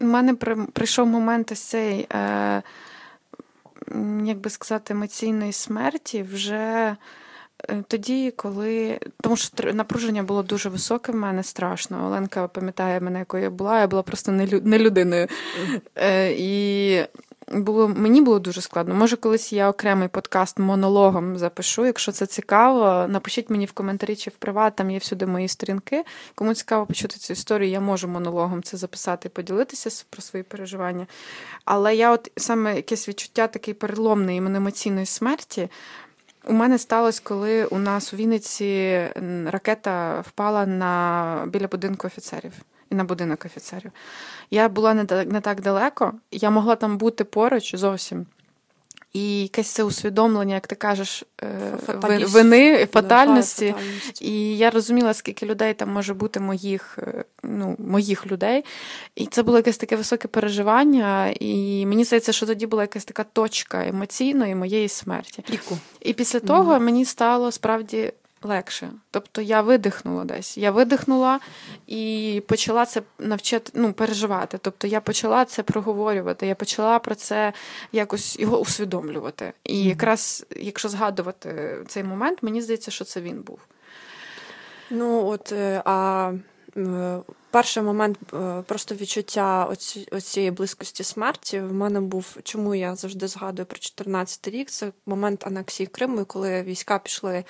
A: У мене прийшов момент ось цей, е, як би сказати, емоційної смерті вже е, тоді, коли. Тому що напруження було дуже високе в мене страшно. Оленка пам'ятає мене, якою я була, я була просто не людиною. Е, І було мені було дуже складно. Може, колись я окремий подкаст монологом запишу. Якщо це цікаво, напишіть мені в коментарі чи в приват, там є всюди мої сторінки. Кому цікаво почути цю історію, я можу монологом це записати і поділитися про свої переживання. Але я, от саме якесь відчуття такої переломної емоційної смерті. У мене сталося, коли у нас у Вінниці ракета впала на біля будинку офіцерів і на будинок офіцерів. Я була не не так далеко, я могла там бути поруч зовсім. І якесь це усвідомлення, як ти кажеш, е, вини, фатальності.
B: Да, фатальність.
A: І я розуміла, скільки людей там може бути моїх, е, ну, моїх людей. І це було якесь таке високе переживання. І мені здається, що тоді була якась така точка емоційної моєї смерті.
B: Піку.
A: І після того мені стало справді легше. Тобто я видихнула десь. Я видихнула і почала це навчати ну, переживати. Тобто я почала це проговорювати, я почала про це якось його усвідомлювати. І якраз, якщо згадувати цей момент, мені здається, що це він був.
B: Ну, от, е, а е, перший момент е, просто відчуття оці, оцієї близькості смерті в мене був, чому я завжди згадую про 14 рік, це момент анексії Криму, коли війська пішли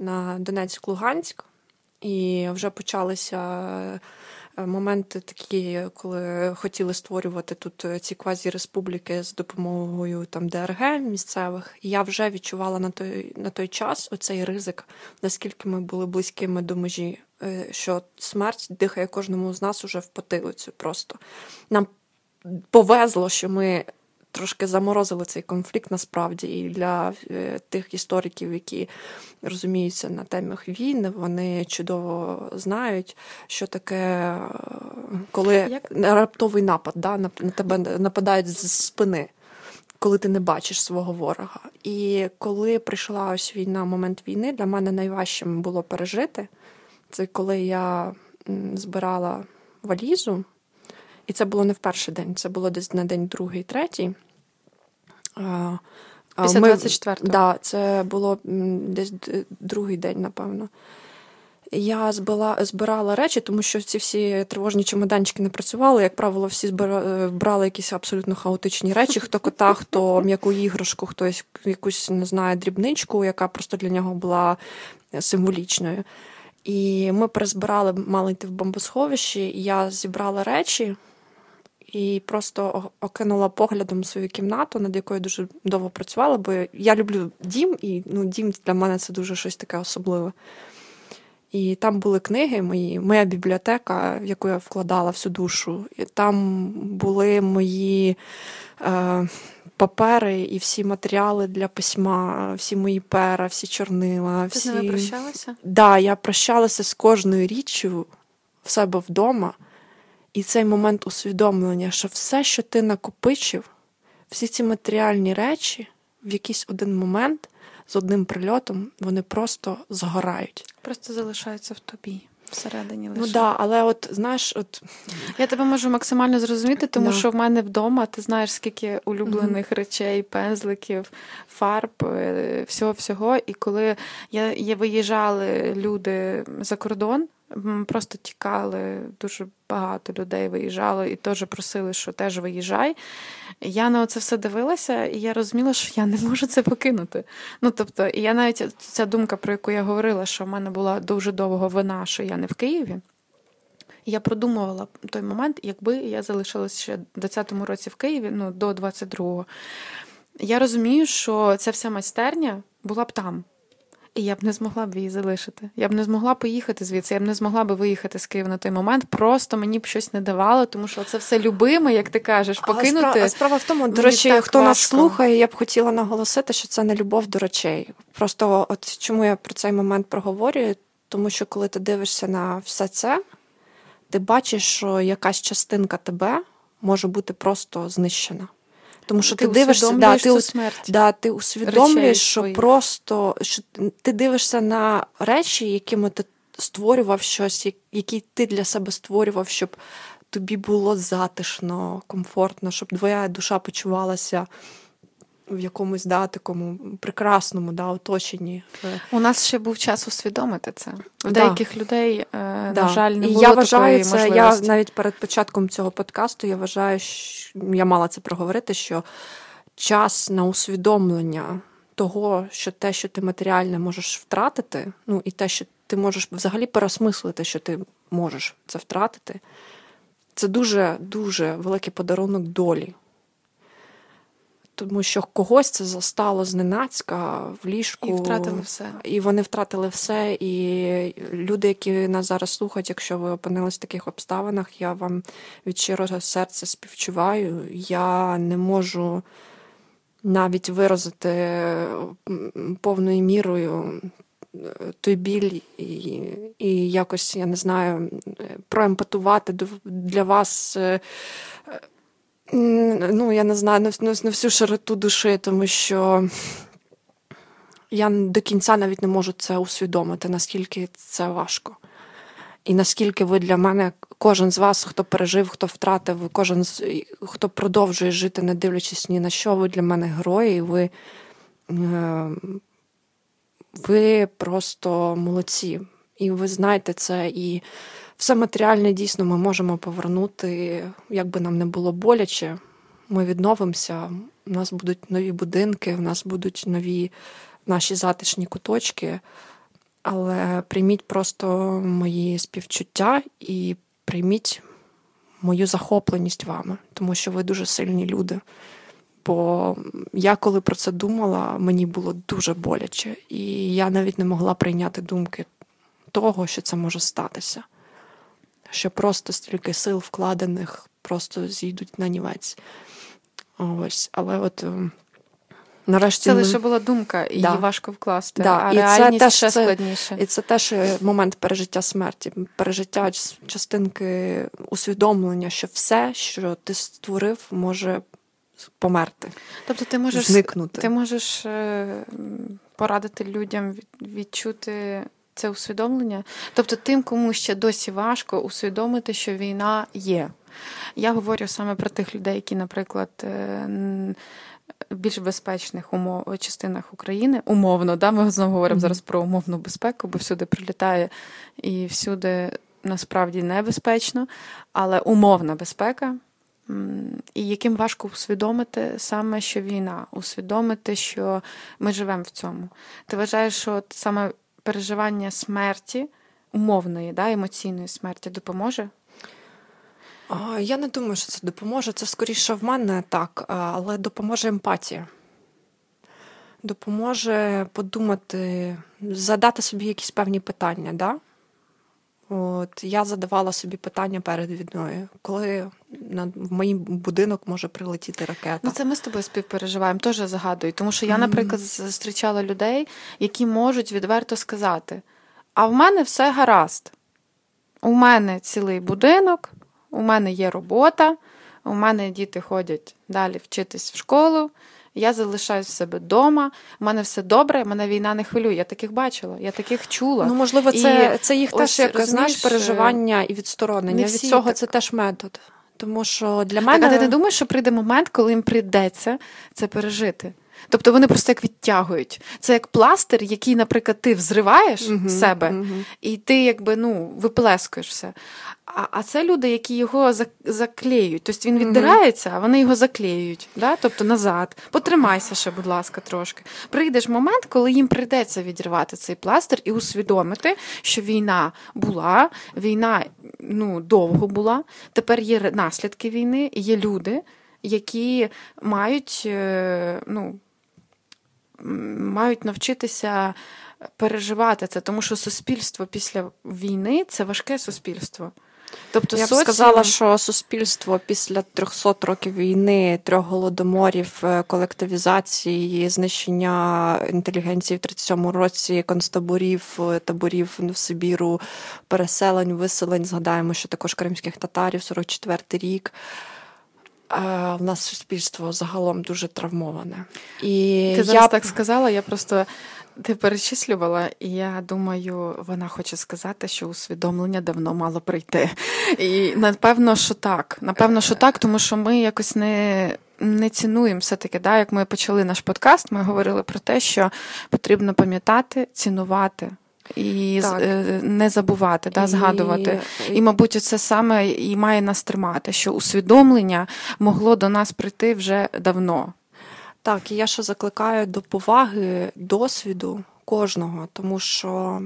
B: на Донецьк-Луганськ, і вже почалися е, моменти такі, коли хотіли створювати тут е, ці квазі-республіки з допомогою там ДРГ місцевих. Я вже відчувала на той, на той час оцей ризик, наскільки ми були близькими до межі, е, що смерть дихає кожному з нас уже в потилицю просто. Нам повезло, що ми трошки заморозили цей конфлікт насправді. І для е, тих істориків, які розуміються на темах війни, вони чудово знають, що таке, е, коли
A: Як?
B: раптовий напад да, на на тебе нападають з спини. Коли ти не бачиш свого ворога. І коли прийшла ось війна, момент війни, для мене найважчим було пережити. Це коли я збирала валізу, і це було не в перший день, це було десь на день другий, третій.
A: Після 24-го.
B: Да, це було десь другий день, напевно. Я збила, збирала речі, тому що ці всі тривожні чемоданчики не працювали. Як правило, всі збира, брали якісь абсолютно хаотичні речі: хто кота, хто м'яку іграшку, хтось якусь не знаю, дрібничку, яка просто для нього була символічною. І ми перезбирали, мали йти в бомбосховище, і я зібрала речі і просто окинула поглядом свою кімнату, над якою дуже довго працювала, бо я люблю дім, і ну, дім для мене це дуже щось таке особливе. І там були книги мої, моя бібліотека, в яку я вкладала всю душу. І там були мої е, папери і всі матеріали для письма, всі мої пера, всі чорнила.
A: Ти
B: всі...
A: з ними прощалася?
B: Да, я прощалася з кожною річчю в себе вдома, і цей момент усвідомлення, що все, що ти накопичив, всі ці матеріальні речі, в якийсь один момент з одним прильотом вони просто згорають.
A: Просто залишаються в тобі. Всередині лише.
B: Ну да, але от знаєш, от
A: Я тебе можу максимально зрозуміти, тому
B: Да.
A: що в мене вдома ти знаєш, скільки улюблених речей, пензликів, фарб, е, всього всього. І коли я, я виїжджали люди за кордон, просто тікали дуже багато людей виїжджало і теж просили, що теж виїжджай. Я на це все дивилася, і я розуміла, що я не можу це покинути. Ну тобто, і я навіть ця думка, про яку я говорила, що в мене була дуже довго вина, що я не в Києві. Я продумувала той момент, якби я залишилася ще в 20-му році в Києві, ну до 22-го. Я розумію, що ця вся майстерня була б там. І я б не змогла б її залишити. Я б не змогла поїхати звідси, я б не змогла б виїхати з Києва на той момент. Просто мені б щось не давало, тому що це все любиме, як ти кажеш, покинути.
B: справа, справа в тому, до речі, хто нас слухає, я б хотіла наголосити, що це не любов до речей. Просто от чому я про цей момент проговорюю, тому що коли ти дивишся на все це, ти бачиш, що якась частинка тебе може бути просто знищена. Тому що ти, дивишся, да, ти,
A: смерть.
B: да, ти усвідомлюєш,
A: речей
B: що
A: своїх.
B: просто що ти дивишся на речі, якими ти створював щось, які ти для себе створював, щоб тобі було затишно, комфортно, щоб твоя душа почувалася в якомусь да, такому прекрасному да, оточенні. Е,
A: У нас ще був час усвідомити це. У
B: Да.
A: деяких людей, е,
B: Да.
A: на жаль, не
B: і
A: було
B: я вважаю це. Я навіть перед початком цього подкасту я вважаю, що я мала це проговорити, що час на усвідомлення того, що те, що ти матеріальне можеш втратити, ну і те, що ти можеш взагалі переосмислити, що ти можеш це втратити, це дуже дуже великий подарунок долі. Тому що когось це застало зненацька в ліжку.
A: І втратили все.
B: І вони втратили все. І люди, які нас зараз слухають, якщо ви опинились в таких обставинах, я вам від щирого серця співчуваю. Я не можу навіть виразити повною мірою той біль і і якось, я не знаю, проемпатувати для вас. Ну, я не знаю, на всю широту душі, тому що я до кінця навіть не можу це усвідомити, наскільки це важко. І наскільки ви для мене, кожен з вас, хто пережив, хто втратив, кожен з хто продовжує жити, не дивлячись ні на що, ви для мене герої, ви е, ви просто молодці. І ви знаєте це, і все матеріальне дійсно ми можемо повернути, як би нам не було боляче. Ми відновимося, у нас будуть нові будинки, у нас будуть нові наші затишні куточки. Але прийміть просто мої співчуття і прийміть мою захопленість вами, тому що ви дуже сильні люди. Бо я коли про це думала, мені було дуже боляче, і я навіть не могла прийняти думки того, що це може статися, що просто стільки сил вкладених просто зійдуть на нівець. Ось, але от ем,
A: Нарешті це лише була думка, і да. її важко вкласти.
B: Да.
A: А
B: і
A: реальність
B: це теж
A: ще
B: це,
A: складніше.
B: І це теж момент пережиття смерті, пережиття частинки усвідомлення, що все, що ти створив, може померти.
A: Тобто ти можеш
B: зникнути.
A: Ти можеш е, порадити людям відчути. Це усвідомлення. Тобто, тим, кому ще досі важко усвідомити, що війна є. Я говорю саме про тих людей, які, наприклад, е, в більш безпечних умов частинах України. Умовно, да, ми знову говоримо mm-hmm. зараз про умовну безпеку, бо всюди прилітає і всюди насправді небезпечно, але умовна безпека. І яким важко усвідомити саме, що війна, усвідомити, що ми живемо в цьому. Ти вважаєш, що саме переживання смерті, умовної, да, емоційної смерті допоможе
B: я не думаю, що це допоможе. Це скоріше в мене так, але допоможе емпатія. Допоможе подумати, задати собі якісь певні питання. Да? От Я задавала собі питання перед війною, коли на в мій будинок може прилетіти ракета.
A: Ну це ми з тобою співпереживаємо, теж загадую. Тому що я, наприклад, зустрічала людей, які можуть відверто сказати: а в мене все гаразд. У мене цілий будинок, у мене є робота, у мене діти ходять далі вчитись в школу. Я залишаюсь в себе вдома, у мене все добре, мене війна не хвилює. Я таких бачила, я таких чула.
B: Ну, можливо, це і це їх теж як знаєш, переживання і відсторонення. Від цього так. це теж метод. Тому що для мене.
A: Так, а ти не думаєш, що прийде момент, коли їм прийдеться це пережити? Тобто вони просто як відтягують. Це як пластир, який, наприклад, ти взриваєш uh-huh, себе, uh-huh. і ти якби ну, виплескуєш все. А а це люди, які його заклеюють. Тобто він віддирається, а вони його заклеюють. Да? Тобто назад. Потримайся ще, будь ласка, трошки. Прийде ж момент, коли їм прийдеться відірвати цей пластир і усвідомити, що війна була, війна ну, довго була. Тепер є наслідки війни, є люди, які мають е, ну, мають навчитися переживати це, тому що суспільство після війни це важке суспільство.
B: Тобто я б соціум... сказала, що суспільство після 300 років війни, трьох голодоморів, е, колективізації, знищення інтелігенції в 37-му році, концтаборів, е, таборів в Сибіру, переселень, виселень. Згадаємо, що також кримських татарів, 44-й рік. В нас суспільство загалом дуже травмоване.
A: І Ти зараз я... так сказала, я просто ти перечислювала, і я думаю, вона хоче сказати, що усвідомлення давно мало прийти. І напевно, що так. Напевно, що так, тому що ми якось не. Не цінуємо все-таки, да, як ми почали наш подкаст, ми говорили про те, що потрібно пам'ятати, цінувати і так. Е, не забувати, да, згадувати. І, і, мабуть, це саме і має нас тримати, що усвідомлення могло до нас прийти вже давно.
B: Так, і я ще закликаю до поваги досвіду кожного, тому що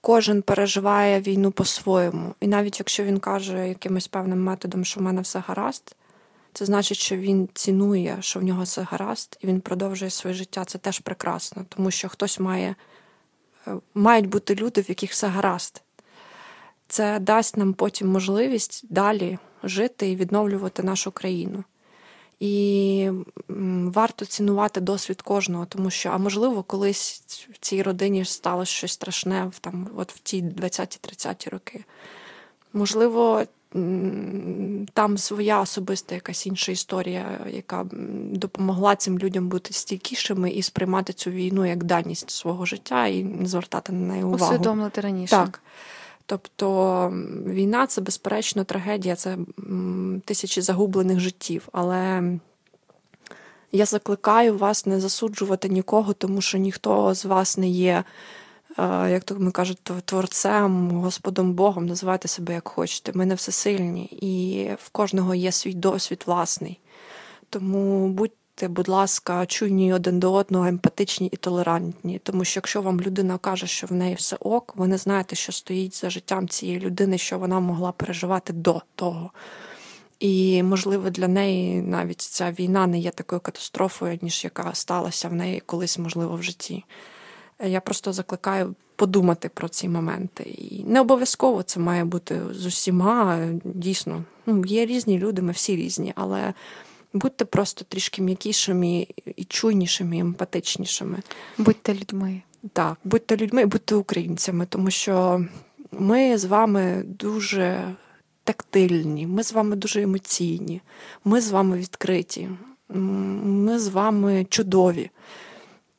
B: кожен переживає війну по-своєму. І навіть якщо він каже якимось певним методом, що в мене все гаразд, це значить, що він цінує, що в нього все гаразд, і він продовжує своє життя. Це теж прекрасно, тому що хтось має, мають бути люди, в яких все гаразд. Це дасть нам потім можливість далі жити і відновлювати нашу країну. І варто цінувати досвід кожного, тому що, а можливо, колись в цій родині сталося щось страшне в там, от в ті 20-30 роки. Можливо, там своя особиста якась інша історія, яка допомогла цим людям бути стійкішими і сприймати цю війну як даність свого життя і не звертати на неї увагу.
A: Усвідомити раніше.
B: Так. Тобто війна це безперечно трагедія, це тисячі загублених життів. Але я закликаю вас не засуджувати нікого, тому що ніхто з вас не є, як то ми кажуть, творцем, Господом Богом, називайте себе як хочете. Ми не всесильні, і в кожного є свій досвід власний. Тому будьте будь ласка, чуйні один до одного, емпатичні і толерантні. Тому що якщо вам людина каже, що в неї все ок, ви не знаєте, що стоїть за життям цієї людини, що вона могла переживати до того. І, можливо, для неї навіть ця війна не є такою катастрофою, ніж яка сталася в неї колись, можливо, в житті. Я просто закликаю подумати про ці моменти. І не обов'язково це має бути з усіма. Дійсно, ну, є різні люди, ми всі різні, але Будьте просто трішки м'якішими і чуйнішими, і емпатичнішими.
A: Будьте людьми.
B: Так, будьте людьми і будьте українцями, тому що ми з вами дуже тактильні, ми з вами дуже емоційні, ми з вами відкриті, ми з вами чудові.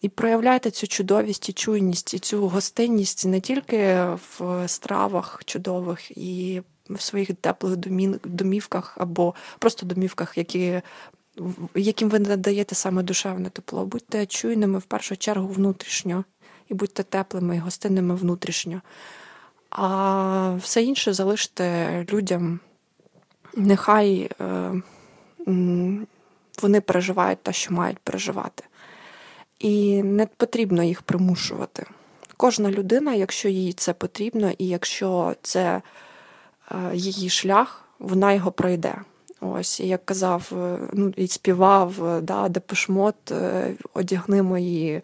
B: І проявляйте цю чудовість і чуйність, і цю гостинність не тільки в стравах чудових і в своїх теплих домівках або просто домівках, які, яким ви надаєте саме душевне тепло. Будьте чуйними в першу чергу внутрішньо, і будьте теплими і гостинними внутрішньо. А все інше залиште людям. Нехай е, вони переживають те, що мають переживати. І не потрібно їх примушувати. Кожна людина, якщо їй це потрібно, і якщо це Е, її шлях, вона його пройде. Ось, як казав, е, ну і співав е, да, Депешмот, одягни мої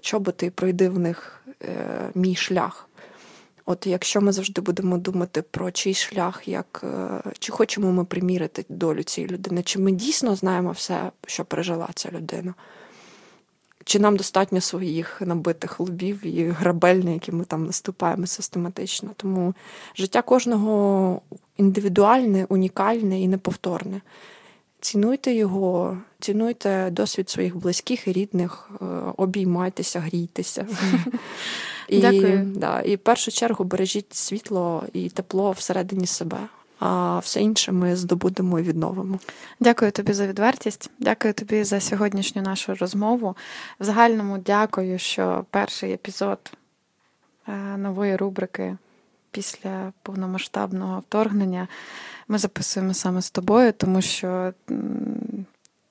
B: чоботи і пройди в них мій шлях. От якщо ми завжди будемо думати про чий шлях, як чи хочемо ми примірити долю цієї людини, чи ми дійсно знаємо все, що пережила ця людина. Чи нам достатньо своїх набитих лобів і грабель, на які ми там наступаємо систематично? Тому життя кожного індивідуальне, унікальне і неповторне. Цінуйте його, цінуйте досвід своїх близьких і рідних, е, обіймайтеся, грійтеся.
A: І, Дякую.
B: Да, І в першу чергу бережіть світло і тепло всередині себе а все інше ми здобудемо і відновимо.
A: Дякую тобі за відвертість. Дякую тобі за сьогоднішню нашу розмову. В загальному дякую, що перший епізод е, нової рубрики після повномасштабного вторгнення ми записуємо саме з тобою, тому що.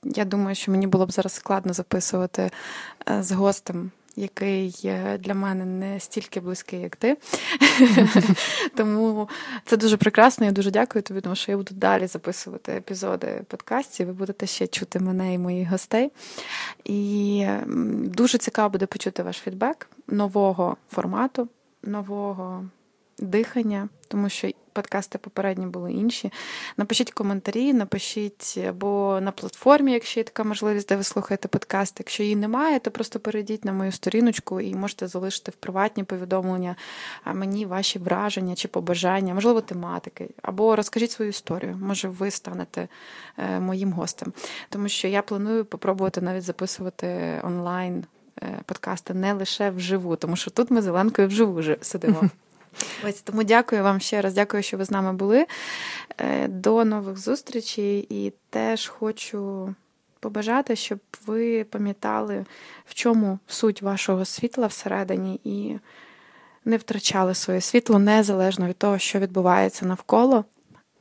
A: Я думаю, що мені було б зараз складно записувати е, з гостем який для мене не стільки близький, як ти. Тому це дуже прекрасно. Я дуже дякую тобі, тому що я буду далі записувати епізоди подкастів. Ви будете ще чути мене і моїх гостей. І дуже цікаво буде почути ваш фідбек нового формату, нового дихання, тому що подкасти попередні були інші. Напишіть коментарі, напишіть або на платформі, якщо є така можливість, де ви слухаєте подкаст. Якщо її немає, то просто перейдіть на мою сторіночку і можете залишити в приватні повідомлення мені ваші враження чи побажання, можливо, тематики, або розкажіть свою історію. Може, ви станете е, моїм гостем. Тому що я планую попробувати навіть записувати онлайн. Е, подкасти не лише вживу, тому що тут ми з Оленкою вживу сидимо. Ось тому дякую вам ще раз. Дякую, що ви з нами були. Е, до нових зустрічей і теж хочу побажати, щоб ви пам'ятали, в чому суть вашого світла всередині, і не втрачали своє світло незалежно від того, що відбувається навколо,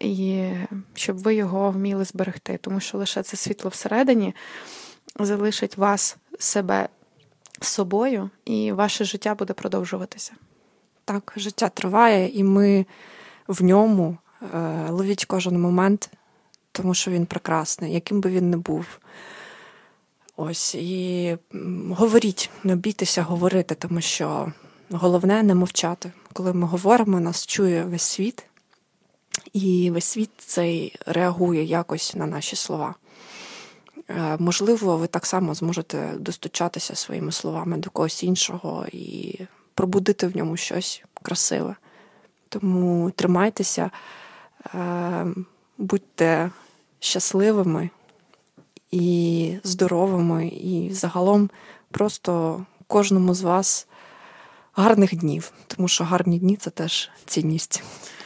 A: і щоб ви його вміли зберегти, тому що лише це світло всередині залишить вас себе собою, і ваше життя буде продовжуватися.
B: Так, життя триває, і ми в ньому е, ловіть кожен момент, тому що він прекрасний, яким би він не був. Ось і говоріть, не бійтеся говорити, тому що головне не мовчати. Коли ми говоримо, нас чує весь світ, і весь світ цей реагує якось на наші слова. Е, можливо, ви так само зможете достучатися своїми словами до когось іншого і пробудити в ньому щось красиве. Тому тримайтеся, е, будьте щасливими і здоровими, і загалом просто кожному з вас гарних днів, тому що гарні дні це теж цінність.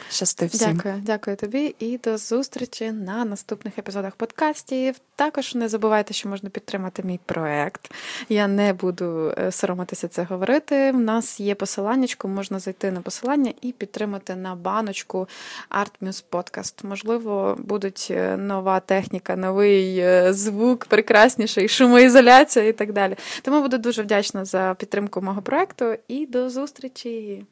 B: Щасти всім.
A: Дякую, дякую тобі і до зустрічі на наступних епізодах подкастів. Також не забувайте, що можна підтримати мій проект. Я не буду е, соромитися це говорити. У нас є посиланнячко, можна зайти на посилання і підтримати на баночку ArtMuse Podcast. Можливо, будуть е, нова техніка, новий е, звук, прекрасніший, шумоізоляція і так далі. Тому буду дуже вдячна за підтримку мого проекту і до зустрічі.